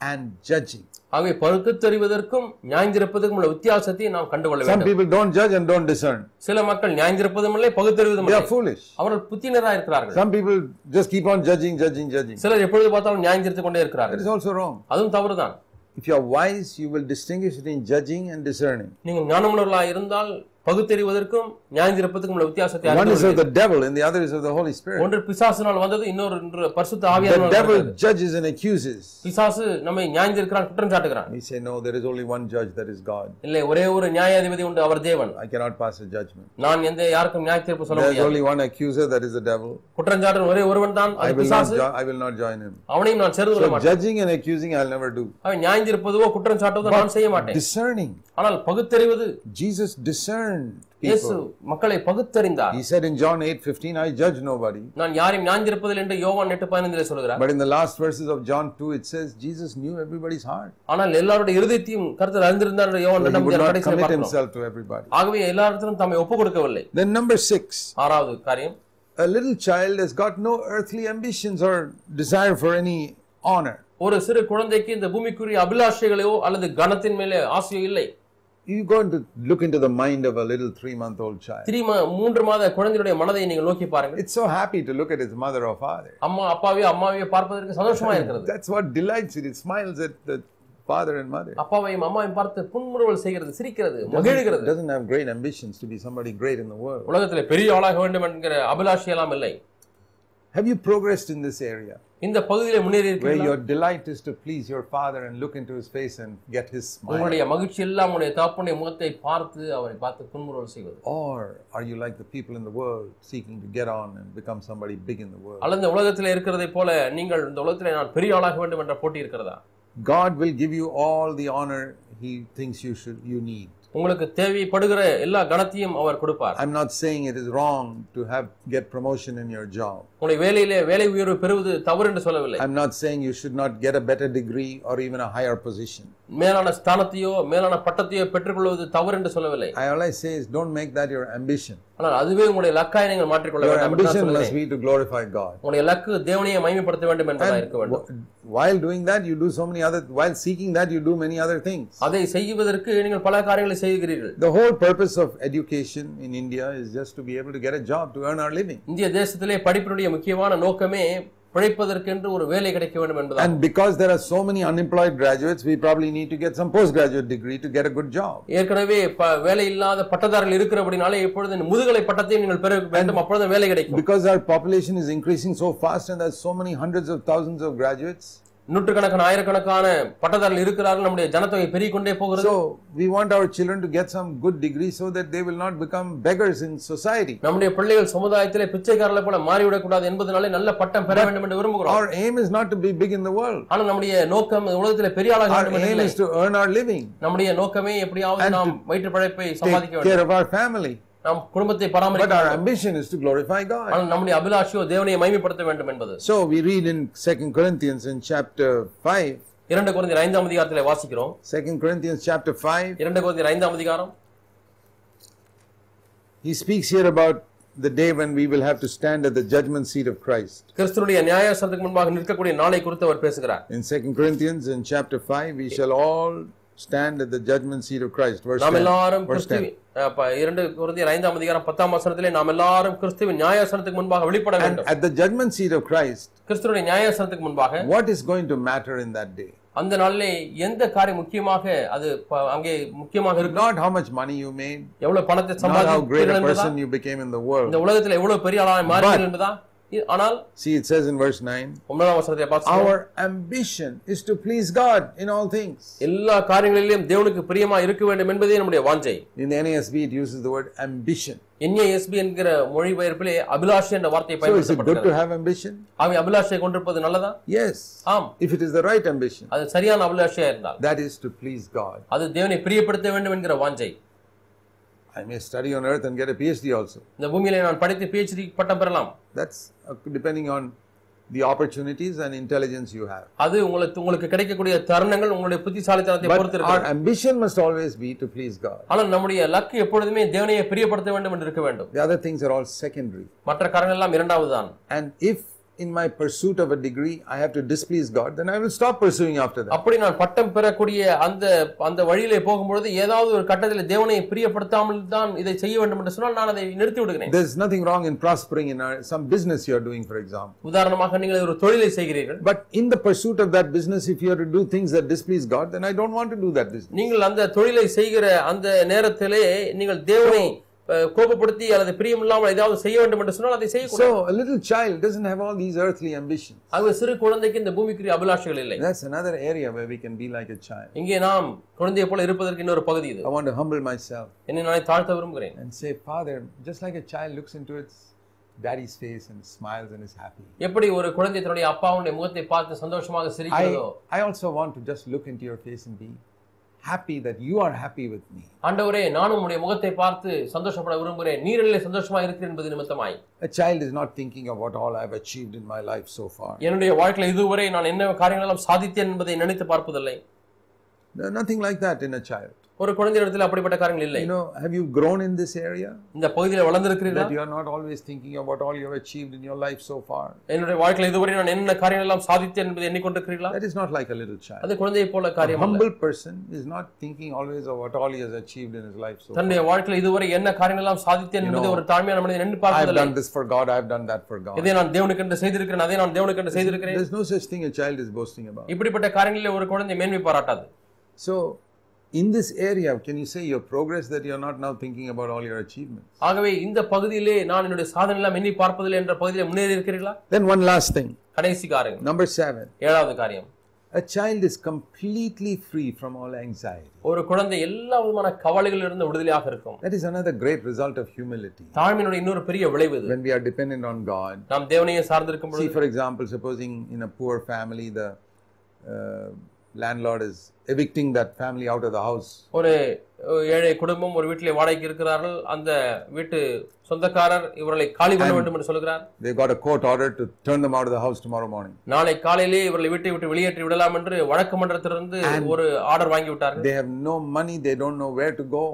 and judging. ஆகவே பகுத்தறிவதற்கும் நியாயந்திருப்பதற்கும் உள்ள வித்தியாசத்தை நாம் கண்டுகொள்ள Some வேண்டும் people don't judge and don't discern. சில மக்கள் நியாயந்திருப்பதும் இல்லை பகுத்தறிவதும் They இல்லை are foolish. அவர்கள் புத்தினரா இருக்கிறார்கள் Some people just keep on judging, judging, judging. சிலர் எப்பொழுது பார்த்தாலும் நியாயந்திருத்துக் கொண்டே That இருக்கிறார்கள் is also wrong. அதுவும் தவறுதான் If you are wise, you will distinguish between judging and discerning. நீங்கள் ஞானமுள்ளவர்களாக இருந்தால் பகுத்தறிவதற்கும் நியாயந்திருப்பதற்கும் உள்ள வித்தியாசத்தை One is of the devil and the other is of the Holy Spirit. ஒன்று பிசாசினால் வந்தது இன்னொரு பரிசுத்த The ஆவியானவர் devil வருகிறது. judges and accuses. பிசாசு நம்மை நியாயந்திருக்கிறான் குற்றம் சாட்டுகிறான் We say, no, there is only one judge, that is God. இல்லை ஒரே ஒரு நியாயாதிபதி உண்டு அவர் தேவன் I cannot pass a judgment. நான் எந்த யாருக்கும் நியாய தீர்ப்பு சொல்ல There is முடியாது only one accuser, that is the devil. குற்றம் சாட்டுற ஒரே ஒருவன் தான் அது பிசாசு I will not join him. அவனையும் நான் சேர்ந்து கொள்ள மாட்டேன் judging and accusing, I'll never do. அவன் நியாயந்திருப்பதுவோ குற்றம் சாட்டுவதோ நான் செய்ய மாட்டேன் Discerning. ஆனால் பகுத்தறிவது Jesus discerned இயேசு people. மக்களை பகுத்தறிந்தார் He said in John 8 15, I judge nobody. நான் யாரையும் நியாயந்திருப்பதில் என்று யோவான் எட்டு பதினைந்திலே சொல்கிறார் But in the last verses of John 2, it says Jesus knew everybody's heart. ஆனால் எல்லாருடைய இருதயத்தையும் கருத்தில் அறிந்திருந்தார் என்று யோவான் But he இரண்டாம் would அதிகாரம் not கடைசியிலே commit பார்க்கிறோம் himself to everybody. ஆகவே எல்லாரிடத்திலும் தம்மை ஒப்பு கொடுக்கவில்லை Then, number six, ஆறாவது காரியம் a little child has got no earthly ambitions or desire for any honor. ஒரு சிறு குழந்தைக்கு இந்த பூமிக்குரிய அபிலாஷைகளையோ அல்லது கனத்தின் மேலே ஆசையோ இல்லை you go into look into the mind of a little three month old child. திரிம மூன்று மாத குழந்தையுடைய மனதை நீங்கள் nokki பாருங்கள் It's so happy to look at its mother or father. அம்மா அப்பாவையோ அம்மாவையோ பார்ப்பதற்கு சந்தோஷமா இருக்கிறது That's what delights it. It smiles at the father and mother. அப்பாவையும் அம்மாவையும் பார்த்து புன்முறுவல் செய்கிறது சிரிக்கிறது மகிழ்கிறது doesn't have great ambitions to be somebody great in the world. உலகத்திலே பெரிய ஆளாக வேண்டும் என்கிற அபிலாஷை எல்லாம் இல்லை Have you progressed in this area இந்த பகுதியிலே முன்னேறி where your delight is to please your father and look into his face and get his smile? உங்களுடைய மகிழ்ச்சி எல்லாம் உங்களுடைய தாப்புடைய முகத்தை பார்த்து அவரை பார்த்து புன்முறுவல் செய்வது Or are you like the people in the world seeking to get on and become somebody big in the world? அல்லது இந்த உலகத்திலே இருக்கிறதை போல நீங்கள் இந்த உலகத்திலே நான் பெரிய ஆளாக வேண்டும் என்ற போட்டி இருக்கிறதா God will give you all the honor he thinks you should you need. உங்களுக்கு தேவைப்படுகிற எல்லா கணத்தையும் அவர் கொடுப்பார் I'm not saying it is wrong to have get promotion in your job. உங்களுடைய வேலையிலே வேலை உயர்வு பெறுவது தவறு என்று சொல்லவில்லை I'm not saying you should not get a better degree or even a higher position. மேலான ஸ்தானத்தையோ மேலான பட்டத்தையோ பெற்றுக்கொள்வது தவறு என்று சொல்லவில்லை I all I say is don't make that your ambition. ஆனால் அதுவே உங்களுடைய லக்காய் நீங்கள் மாற்றிக்கொள்ள வேண்டாம் சொல்கிறேன். must be to glorify God. உங்களுடைய லக்கு தேவனையை மகிமைப்படுத்த வேண்டும் என்பதாக இருக்க வேண்டும் Wh- While doing that, you do so many other. While seeking that, you do many other things. அதை செய்வதற்கு நீங்கள் பல காரியங்களை செய்கிறீர்கள் The whole purpose of education in India is just to be able to get a job to earn our living. இந்திய தேசத்திலே படிப்பினுடைய முக்கியமான நோக்கமே பிழைப்பதற்கென்று ஒரு வேலை கிடைக்க வேண்டும் என்பதுதான் And because there are so many unemployed graduates, we probably need to get some postgraduate degree to get a good job. ஏற்கனவே ப- வேலை இல்லாத பட்டதாரிகள் இருக்கிறபடினாலே இப்பொழுது இந்த முதுகலை பட்டத்தையும் நீங்கள் பெற வேண்டும் அப்பொழுது வேலை கிடைக்கும் Because our population is increasing so fast and there's so many hundreds of thousands of graduates, நூற்றுக்கணக்கான ஆயிரக்கணக்கான பட்டதாரிகள் இருக்கிறார்கள் நம்முடைய ஜனத்தொகை பெருகிக் கொண்டே போகிறது so we want our children to get some good degree so that they will not become beggars in society. நம்முடைய பிள்ளைகள் சமுதாயத்திலே பிச்சைக்காரர்களை போல மாறிவிடக்கூடாது என்பதனாலே நல்ல பட்டம் பெற வேண்டும் என்று விரும்புகிறோம் Our aim is not to be big in the world. ஆனால் நம்முடைய நோக்கம் உலகத்திலே பெரிய ஆளாக Our வேண்டும் என்று aim is to earn our living, நம்முடைய நோக்கமே எப்படியாவது நாம் வயிற்று பிழைப்பை சம்பாதிக்க வேண்டும் care of our family. நாம் குடும்பத்தை But பராமரிக்க our வேண்டும். ambition is to glorify God. ஆனால் நம்முடைய அபிலாஷியோ தேவனையை மகிமைப்படுத்த வேண்டும் என்பது So we read in Second Corinthians in chapter 5, இரண்டு குழந்தையர் ஐந்தாம் அதிகாரத்திலே வாசிக்கிறோம் Second Corinthians chapter 5, இரண்டு குழந்தையர் ஐந்தாம் அதிகாரம் he speaks here about the day when we will have to stand at the judgment seat of Christ. கிறிஸ்துனுடைய நியாயசனத்துக்கு முன்பாக நிற்கக்கூடிய நாளை குறித்து அவர் பேசுகிறார் In Second Corinthians in chapter 5, we shall all stand at the judgment seat of Christ. Verse நாம் 10. எல்லாரும் Verse 10. கிறிஸ்துவின் இரண்டு குழந்தையர் ஐந்தாம் அதிகாரம் பத்தாம் வசனத்திலே நாம் எல்லாரும் கிறிஸ்துவின் நியாயசனத்துக்கு முன்பாக வெளிப்பட வேண்டும் at the judgment seat of Christ, கிறிஸ்துடைய நியாயசனத்துக்கு முன்பாக what is going to matter in that day? அந்த நாளிலே எந்த காரியம் முக்கியமாக அது அங்கே முக்கியமாக இருக்கு Not how much money you made, எவ்வளவு பணத்தை world. இந்த உலகத்துல எவ்வளவு பெரிய ஆளாக மாறீர்கள் என்பதா ஆனால் See, it says in verse 9, ஒன்பதாம் வசனத்தை பார்த்து our ambition is to please God in all things. எல்லா காரியங்களிலும் தேவனுக்கு பிரியமா இருக்க வேண்டும் என்பதே நம்முடைய வாஞ்சை In the NASB, it uses the word ambition. NASB என்கிற மொழிபெயர்ப்பிலே அபிலாஷை என்ற வார்த்தை So is it good to பயன்படுத்தப்படுகிறது have ambition? அவை அபிலாஷை கொண்டிருப்பது நல்லதா Yes. ஆம் If it is the right ambition, அது சரியான அபிலாஷையா இருந்தால் that is to please God. அது தேவனை பிரியப்படுத்த வேண்டும் என்கிற வாஞ்சை I may study on earth and get a PhD also. இந்த பூமியிலே நான் படித்து பிஹெச்டி பட்டம் பெறலாம் That's uh, depending on the opportunities and intelligence you have. அது உங்களுக்கு உங்களுக்கு கிடைக்கக்கூடிய தருணங்கள் உங்களுடைய புத்திசாலித்தனத்தை பொறுத்து our இருக்கு ambition must always be to please God. ஆனால் நம்முடைய லக்கு எப்பொழுதுமே தேவனையை பிரியப்படுத்த வேண்டும் என்று இருக்க வேண்டும் The other things are all secondary. மற்ற காரணங்கள் எல்லாம் இரண்டாவது தான் And if in my pursuit of a degree I have to displease God, then I will stop pursuing after that. அப்படி நான் பட்டம் பெறக்கூடிய அந்த அந்த வழியிலே போகும்பொழுது ஏதாவது ஒரு கட்டத்தில் தேவனை பிரியப்படுத்தாமல் தான் இதை செய்ய வேண்டும் என்று சொன்னால் நான் அதை நிறுத்தி விடுகிறேன் There's nothing wrong in prospering in our, some business you are doing, for example. உதாரணமாக நீங்கள் ஒரு தொழிலை செய்கிறீர்கள் But in the pursuit of that business, if you are to do things that displease God, then I don't want to do that business. நீங்கள் அந்த தொழிலை செய்கிற அந்த நேரத்திலே நீங்கள் தேவனை கோபப்படுத்தி அல்லது பிரியமில்லாமல் ஏதாவது செய்ய வேண்டும் என்று சொன்னால் அதை So a little child doesn't have all these earthly ambitions. ஆகவே சிறு குழந்தைக்கு இந்த பூமிக்குரிய அபிலாஷைகள் இல்லை That's another area where we can be like a child. இங்கே நாம் குழந்தையை போல இருப்பதற்கு இன்னொரு பகுதி இது I want to humble myself என்னை நானே தாழ்த்த விரும்புகிறேன் and say, Father, just like a child looks into its daddy's face and smiles and is happy. எப்படி ஒரு குழந்தை தன்னுடைய அப்பாவுடைய முகத்தை பார்த்து சந்தோஷமாக சிரிக்கிறதோ I also want to just look into your face and be happy that you are happy with me. ஆண்டவரே நானும் உடைய முகத்தை பார்த்து சந்தோஷப்பட விரும்புகிறேன் நீரிலே சந்தோஷமா இருக்கிறேன் என்பது நிமித்தமாய் A child is not thinking of what all I have achieved in my life so far. என்னுடைய வாழ்க்கையில் இதுவரை நான் என்ன காரியங்கள் எல்லாம் சாதித்தேன் என்பதை நினைத்து பார்ப்பதில்லை There's nothing like that in a child. ஒரு குழந்தை இடத்துல அப்படிப்பட்ட காரியங்கள் இல்லை You know, have you grown in this area? இந்த பகுதியில வளர்ந்திருக்கிறீர்களா That you are not always thinking about all you have achieved in your life so far. என்னுடைய வாழ்க்கையில் இதுவரை நான் என்ன காரியங்கள் எல்லாம் சாதித்தேன் என்பதை எண்ணிக்கொண்டிருக்கிறீர்களா That is not like a little child. அது குழந்தையை போல காரியம் அல்ல humble person is not thinking always of what all he has achieved in his life so far. தன்னுடைய வாழ்க்கையில் இதுவரை என்ன காரியங்கள் எல்லாம் சாதித்தேன் என்பதை ஒரு தாழ்மையான மனிதன் எண்ணி I've பார்ப்பதில்லை done this for God, I've done that for God. இதை நான் தேவனுக்கு என்று செய்திருக்கிறேன் அதை நான் தேவனுக்கு என்று செய்திருக்கிறேன் There's no such thing a child is boasting about. இப்படிப்பட்ட காரியங்களில் ஒரு குழந்தை மேன்மை பாராட்டாது So, in this area, can you say your progress that you're not now thinking about all your achievements? ஆகவே இந்த பகுதியிலே நான் என்னுடைய சாதனை எல்லாம் எண்ணி பார்ப்பதில்லை என்ற பகுதியில் முன்னேறி இருக்கிறீர்களா Then, one last thing. கடைசி காரியம் Number seven. ஏழாவது காரியம் A child is completely free from all anxiety. ஒரு குழந்தை எல்லா விதமான கவலைகளிலிருந்து விடுதலையாக இருக்கும் That is another great result of humility. தாழ்மையினுடைய இன்னொரு பெரிய விளைவு இது When we are dependent on God. நாம் தேவனையே சார்ந்திருக்கும் See, பொழுது for example, supposing in a poor family, the uh, landlord is evicting that family out of the house. ஒரு ஏழை குடும்பம் ஒரு வீட்டிலே வாடகைக்கு இருக்கிறார்கள் அந்த வீட்டு சொந்தக்காரர் இவர்களை காலி பண்ண வேண்டும் என்று சொல்கிறார் They got a court order to turn them out of the house tomorrow morning. நாளை காலையிலே இவர்களை வீட்டை விட்டு வெளியேற்றி விடலாம் என்று வழக்கு மன்றத்திலிருந்து ஒரு ஆர்டர் வாங்கி விட்டார்கள் They have no money, they don't know where to go.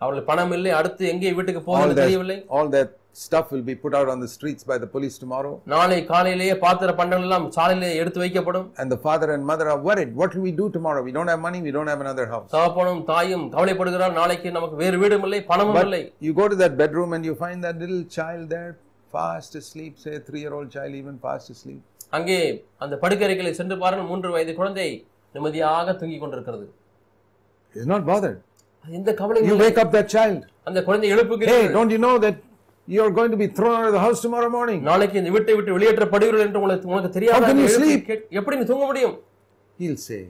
அவர்கள் பணம் இல்லை அடுத்து எங்கே வீட்டுக்கு that, தெரியவில்லை all that stuff will be put out on the streets by the police tomorrow. நாளை காலையிலேயே பாத்திர பண்டங்கள் எல்லாம் சாலையிலே எடுத்து வைக்கப்படும் And the father and mother are worried. What will we do tomorrow? We don't have money, we don't have another house. தகப்பனும் தாயும் கவலைப்படுகிறார் நாளைக்கு நமக்கு வேறு வீடும் இல்லை பணமும் இல்லை You go to that bedroom and you find that little child there, fast asleep, say a three year old child, even fast asleep. அங்கே அந்த படுக்கறைகளை சென்று பாருங்கள் மூன்று வயது குழந்தை நிம்மதியாக தூங்கிக் கொண்டிருக்கிறது He's not bothered. எந்த கவலையும் You wake up that child. அந்த குழந்தை எழுப்புகிறது Hey, don't you know that you're going to be thrown out of the house tomorrow morning? நாளைக்கு இந்த வீட்டை விட்டு வெளியேற்றப்படுவீர்கள் என்று உங்களுக்கு உனக்கு தெரியாது How can you sleep? எப்படி நீ தூங்க முடியும் He'll say,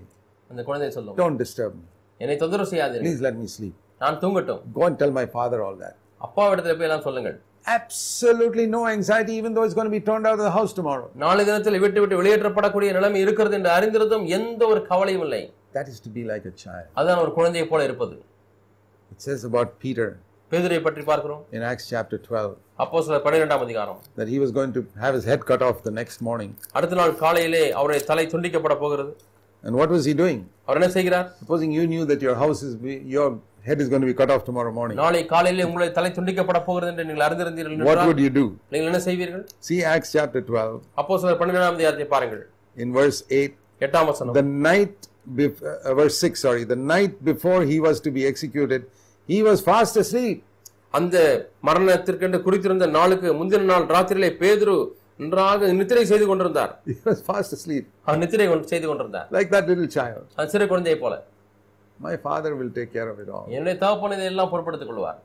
அந்த குழந்தை சொல்லும் Don't disturb me. என்னை தொந்தரவு செய்யாதீர்கள் Please let me sleep. நான் தூங்கட்டும் Go and tell my father all that. அப்பாவிடத்துல போய் எல்லாம் சொல்லுங்கள் Absolutely no anxiety, even though it's going to be turned out of the house tomorrow. நாளை தினத்தில் வீட்டை விட்டு வெளியேற்றப்படக்கூடிய நிலைமை இருக்கிறது என்று அறிந்திருந்தும் எந்த ஒரு கவலையும் இல்லை That is to be like a child. அதுதான் ஒரு குழந்தையை போல இருப்பது It says about Peter பேதுரை பற்றி பார்க்கிறோம் in Acts chapter 12 அப்போ சில பன்னிரெண்டாம் அதிகாரம் that he was going to have his head cut off the next morning. அடுத்த நாள் காலையிலே அவருடைய தலை துண்டிக்கப்பட போகிறது And what was he doing? அவர் என்ன செய்கிறார் Supposing you knew that your house is, be, your head is going to be cut off tomorrow morning. நாளை காலையிலே உங்களுடைய தலை துண்டிக்கப்பட போகிறது என்று நீங்கள் அறிந்திருந்தீர்கள் What என்றால் would you do? நீங்கள் என்ன செய்வீர்கள் See Acts chapter 12 அப்போ சில பன்னிரெண்டாம் அதிகாரத்தை பாருங்கள் in verse 8. எட்டாம் வசனம் The night, bef- uh, verse 6, sorry, the night before he was to be executed, he was fast asleep. அந்த மரணத்திற்கென்று குறித்திருந்த நாளுக்கு முந்தின நாள் ராத்திரியிலே பேதுரு நன்றாக நித்திரை செய்து கொண்டிருந்தார் fast asleep, அவர் நித்திரை செய்து கொண்டிருந்தார் like that little child. அது சிறு குழந்தையை போல My father will take care of it all. என்னுடைய தகப்பன் இதை எல்லாம் பொறுப்படுத்திக் கொள்வார்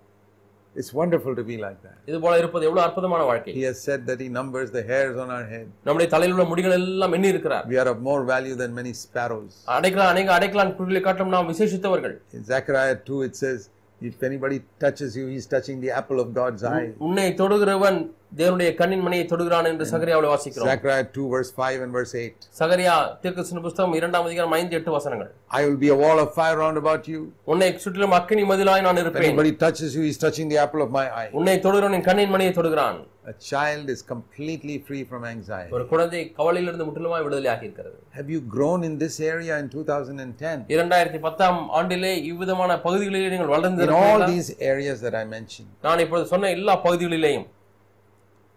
It's wonderful to be like that. இது போல இருப்பது எவ்வளவு அற்புதமான வாழ்க்கை He has said that he numbers the hairs on our head. நம்முடைய தலையில் உள்ள முடிகள் எல்லாம் எண்ணி இருக்கிறார் We are of more value than many sparrows. அடைக்கலாம் அநேக அடைக்கலான் குழிகளை காட்டும் நாம் விசேஷித்தவர்கள் In Zechariah 2, it says, If anybody touches you, he's touching the apple of God's eye. உன்னை தொடுகிறவன் தேவனுடைய கண்ணின் மணியை தொடுகிறான் என்று சகரியாவில் வாசிக்கிறோம் Zechariah 2, verse 5 and verse 8. சகரியா தீர்க்கதரிசன புஸ்தகம் இரண்டாம் அதிகாரம் ஐந்து எட்டு வசனங்கள் I will be a wall of fire round about you. உன்னை சுற்றிலும் அக்கினி மதிலாய் நான் இருப்பேன் anybody touches you, he's touching the apple of my eye. உன்னை தொடுகிறவன் என் கண்ணின் மணியை தொடுகிறான் A child is completely free from anxiety. ஒரு குழந்தை கவலையிலிருந்து முற்றிலுமாய் விடுதலையாகி இருக்கிறது Have you grown in this area in 2010? இரண்டாயிரத்தி பத்தாம் ஆண்டிலே இவ்விதமான பகுதிகளிலே நீங்கள் In all these areas that I mentioned, நான் இப்பொழுது சொன்ன எல்லா பகுதிகளிலேயும்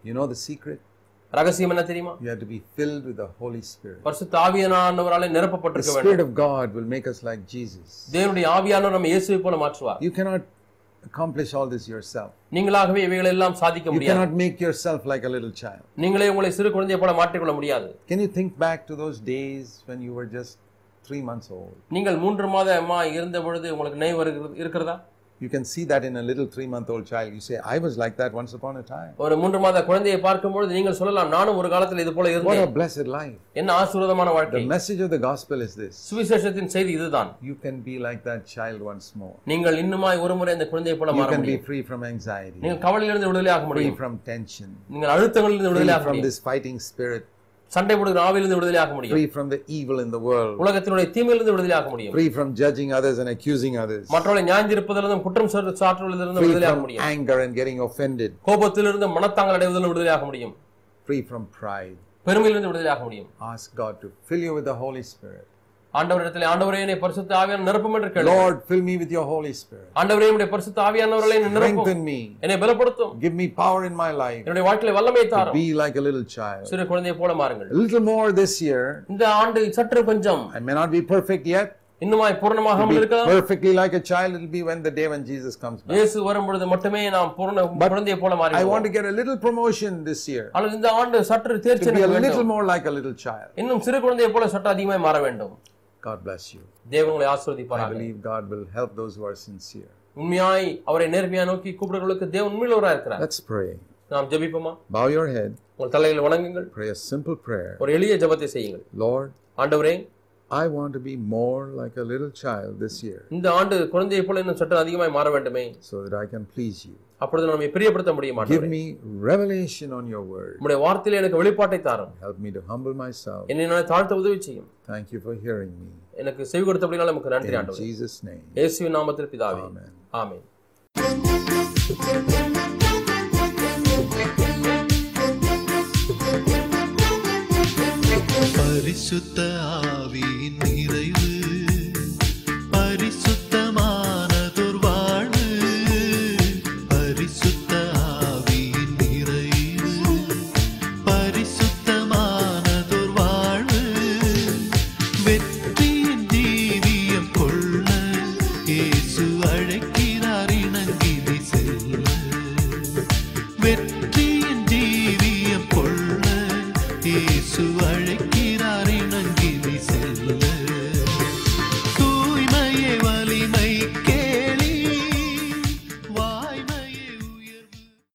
you know the secret? ரகசியம் என்ன தெரியுமா You have to be filled with the Holy Spirit. பரிசுத்த ஆவியானவராலே நிரப்பப்பட்டிருக்க வேண்டும் Spirit of God will make us like Jesus. தேவனுடைய ஆவியானவர் நம்ம இயேசுவை போல மாற்றுவார் You cannot accomplish all this yourself. நீங்களாகவே இவைகளை எல்லாம் சாதிக்க You முடியாது cannot make yourself like a little child. நீங்களே உங்களை சிறு குழந்தையை போல மாற்றிக்கொள்ள முடியாது Can you think back to those days when you were just three months old? நீங்கள் மூன்று மாதமா இருந்த பொழுது உங்களுக்கு நினைவு இருக்கிறதா You can see that in a little three month old child. You say, I was like that once upon a time. ஒரு மூன்று மாத குழந்தையை பார்க்கும்பொழுது நீங்கள் சொல்லலாம் நானும் ஒரு காலத்தில் இது போல இருந்தேன் a blessed life. என்ன ஆசீர்வாதமான வாழ்க்கை The message of the gospel is this சுவிசேஷத்தின் செய்தி இதுதான் you can be like that child once more. நீங்கள் இன்னுமாய் ஒரு முறை இந்த குழந்தையை போல You மாற can be முடியும் free from anxiety, நீங்கள் கவலையிலிருந்து விடுதலையாக free முடியும் from tension, நீங்கள் அழுத்தங்களிலிருந்து free விடுதலையாக from முடியும் this fighting spirit, சண்டை போடுகிற ஆவிலிருந்து விடுதலையாக முடியும். Free from the evil in the world, உலகத்தினுடைய தீமையிலிருந்து விடுதலையாக முடியும். Free from judging others and accusing others, மற்றவர்களை ஞாயிற்றிருப்பதிலிருந்தும் குற்றம் சாட்டு- சாற்றுவதிலிருந்து free விடுதலையாக from முடியும். anger and getting offended, கோபத்திலிருந்து மனத்தாங்கள் அடைவதிலிருந்து விடுதலையாக முடியும். Free from pride. பெருமையிலிருந்து விடுதலையாக முடியும். Ask God to fill you with the Holy Spirit. ஆண்டவரிடத்தில் ஆண்டவரே என்னை பரிசுத்த ஆவியான நிரப்பும் என்று கேளு Lord, fill me with your Holy Spirit. ஆண்டவரே என்னுடைய பரிசுத்த ஆவியானவர்களை என்னை நிரப்பும் Strengthen me. என்னை பலப்படுத்தும் Give me power in my life. என்னுடைய வாழ்க்கையில வல்லமை தாரும் Be like a little child. சிறு குழந்தையை போல மாறுங்கள் A little more this year. இந்த ஆண்டு சற்று கொஞ்சம் I may not be perfect yet. இன்னுமாய் பூர்ணமாகாமல் இருக்கலாம் Perfectly like a child, it'll be when the day when Jesus comes back. இயேசு வரும் பொழுது மட்டுமே நாம் பூர்ண குழந்தையை போல I மாறி want to get a little promotion this year. ஆனால் இந்த ஆண்டு சற்று தேர்ச்சி To be a எனக்கு வேண்டும் little more like a little child. இன்னும் சிறு குழந்தையை போல சற்று அதிகமாய் மாற வேண்டும் God bless you. தேவங்களை I ஆசிர்வதிப்பார்கள் believe God will help those who are sincere. உண்மையாய் அவரை நேர்மையா நோக்கி கூப்பிடுறவர்களுக்கு தேவன் உண்மையிலவரா இருக்கிறார் Let's pray. நாம் ஜெபிப்போமா Bow your head. உங்கள் தலையில் வணங்குங்கள் Pray a simple prayer. ஒரு எளிய ஜெபத்தை செய்யுங்கள் Lord, ஆண்டவரே I want to be more like a little child this year இந்த ஆண்டு குழந்தையை போல இன்னும் சற்று அதிகமாய் மாற வேண்டுமே so that I can please you. அப்பொழுது நம்மை பிரியப்படுத்த முடியும் Give ஆண்டவரே me revelation on your word. உம்முடைய வார்த்தையில எனக்கு வெளிப்பாட்டை தாரும் Help me to humble myself. என்னை நான் தாழ்த்த உதவி செய்யும் Thank you for hearing me. எனக்கு செவி கொடுத்தபடினால நமக்கு நன்றி ஆண்டவரே Jesus' name. இயேசுவின் நாமத்தில் பிதாவே Amen. ஆமென் பரிசுத்த ஆவியின் நிறைவு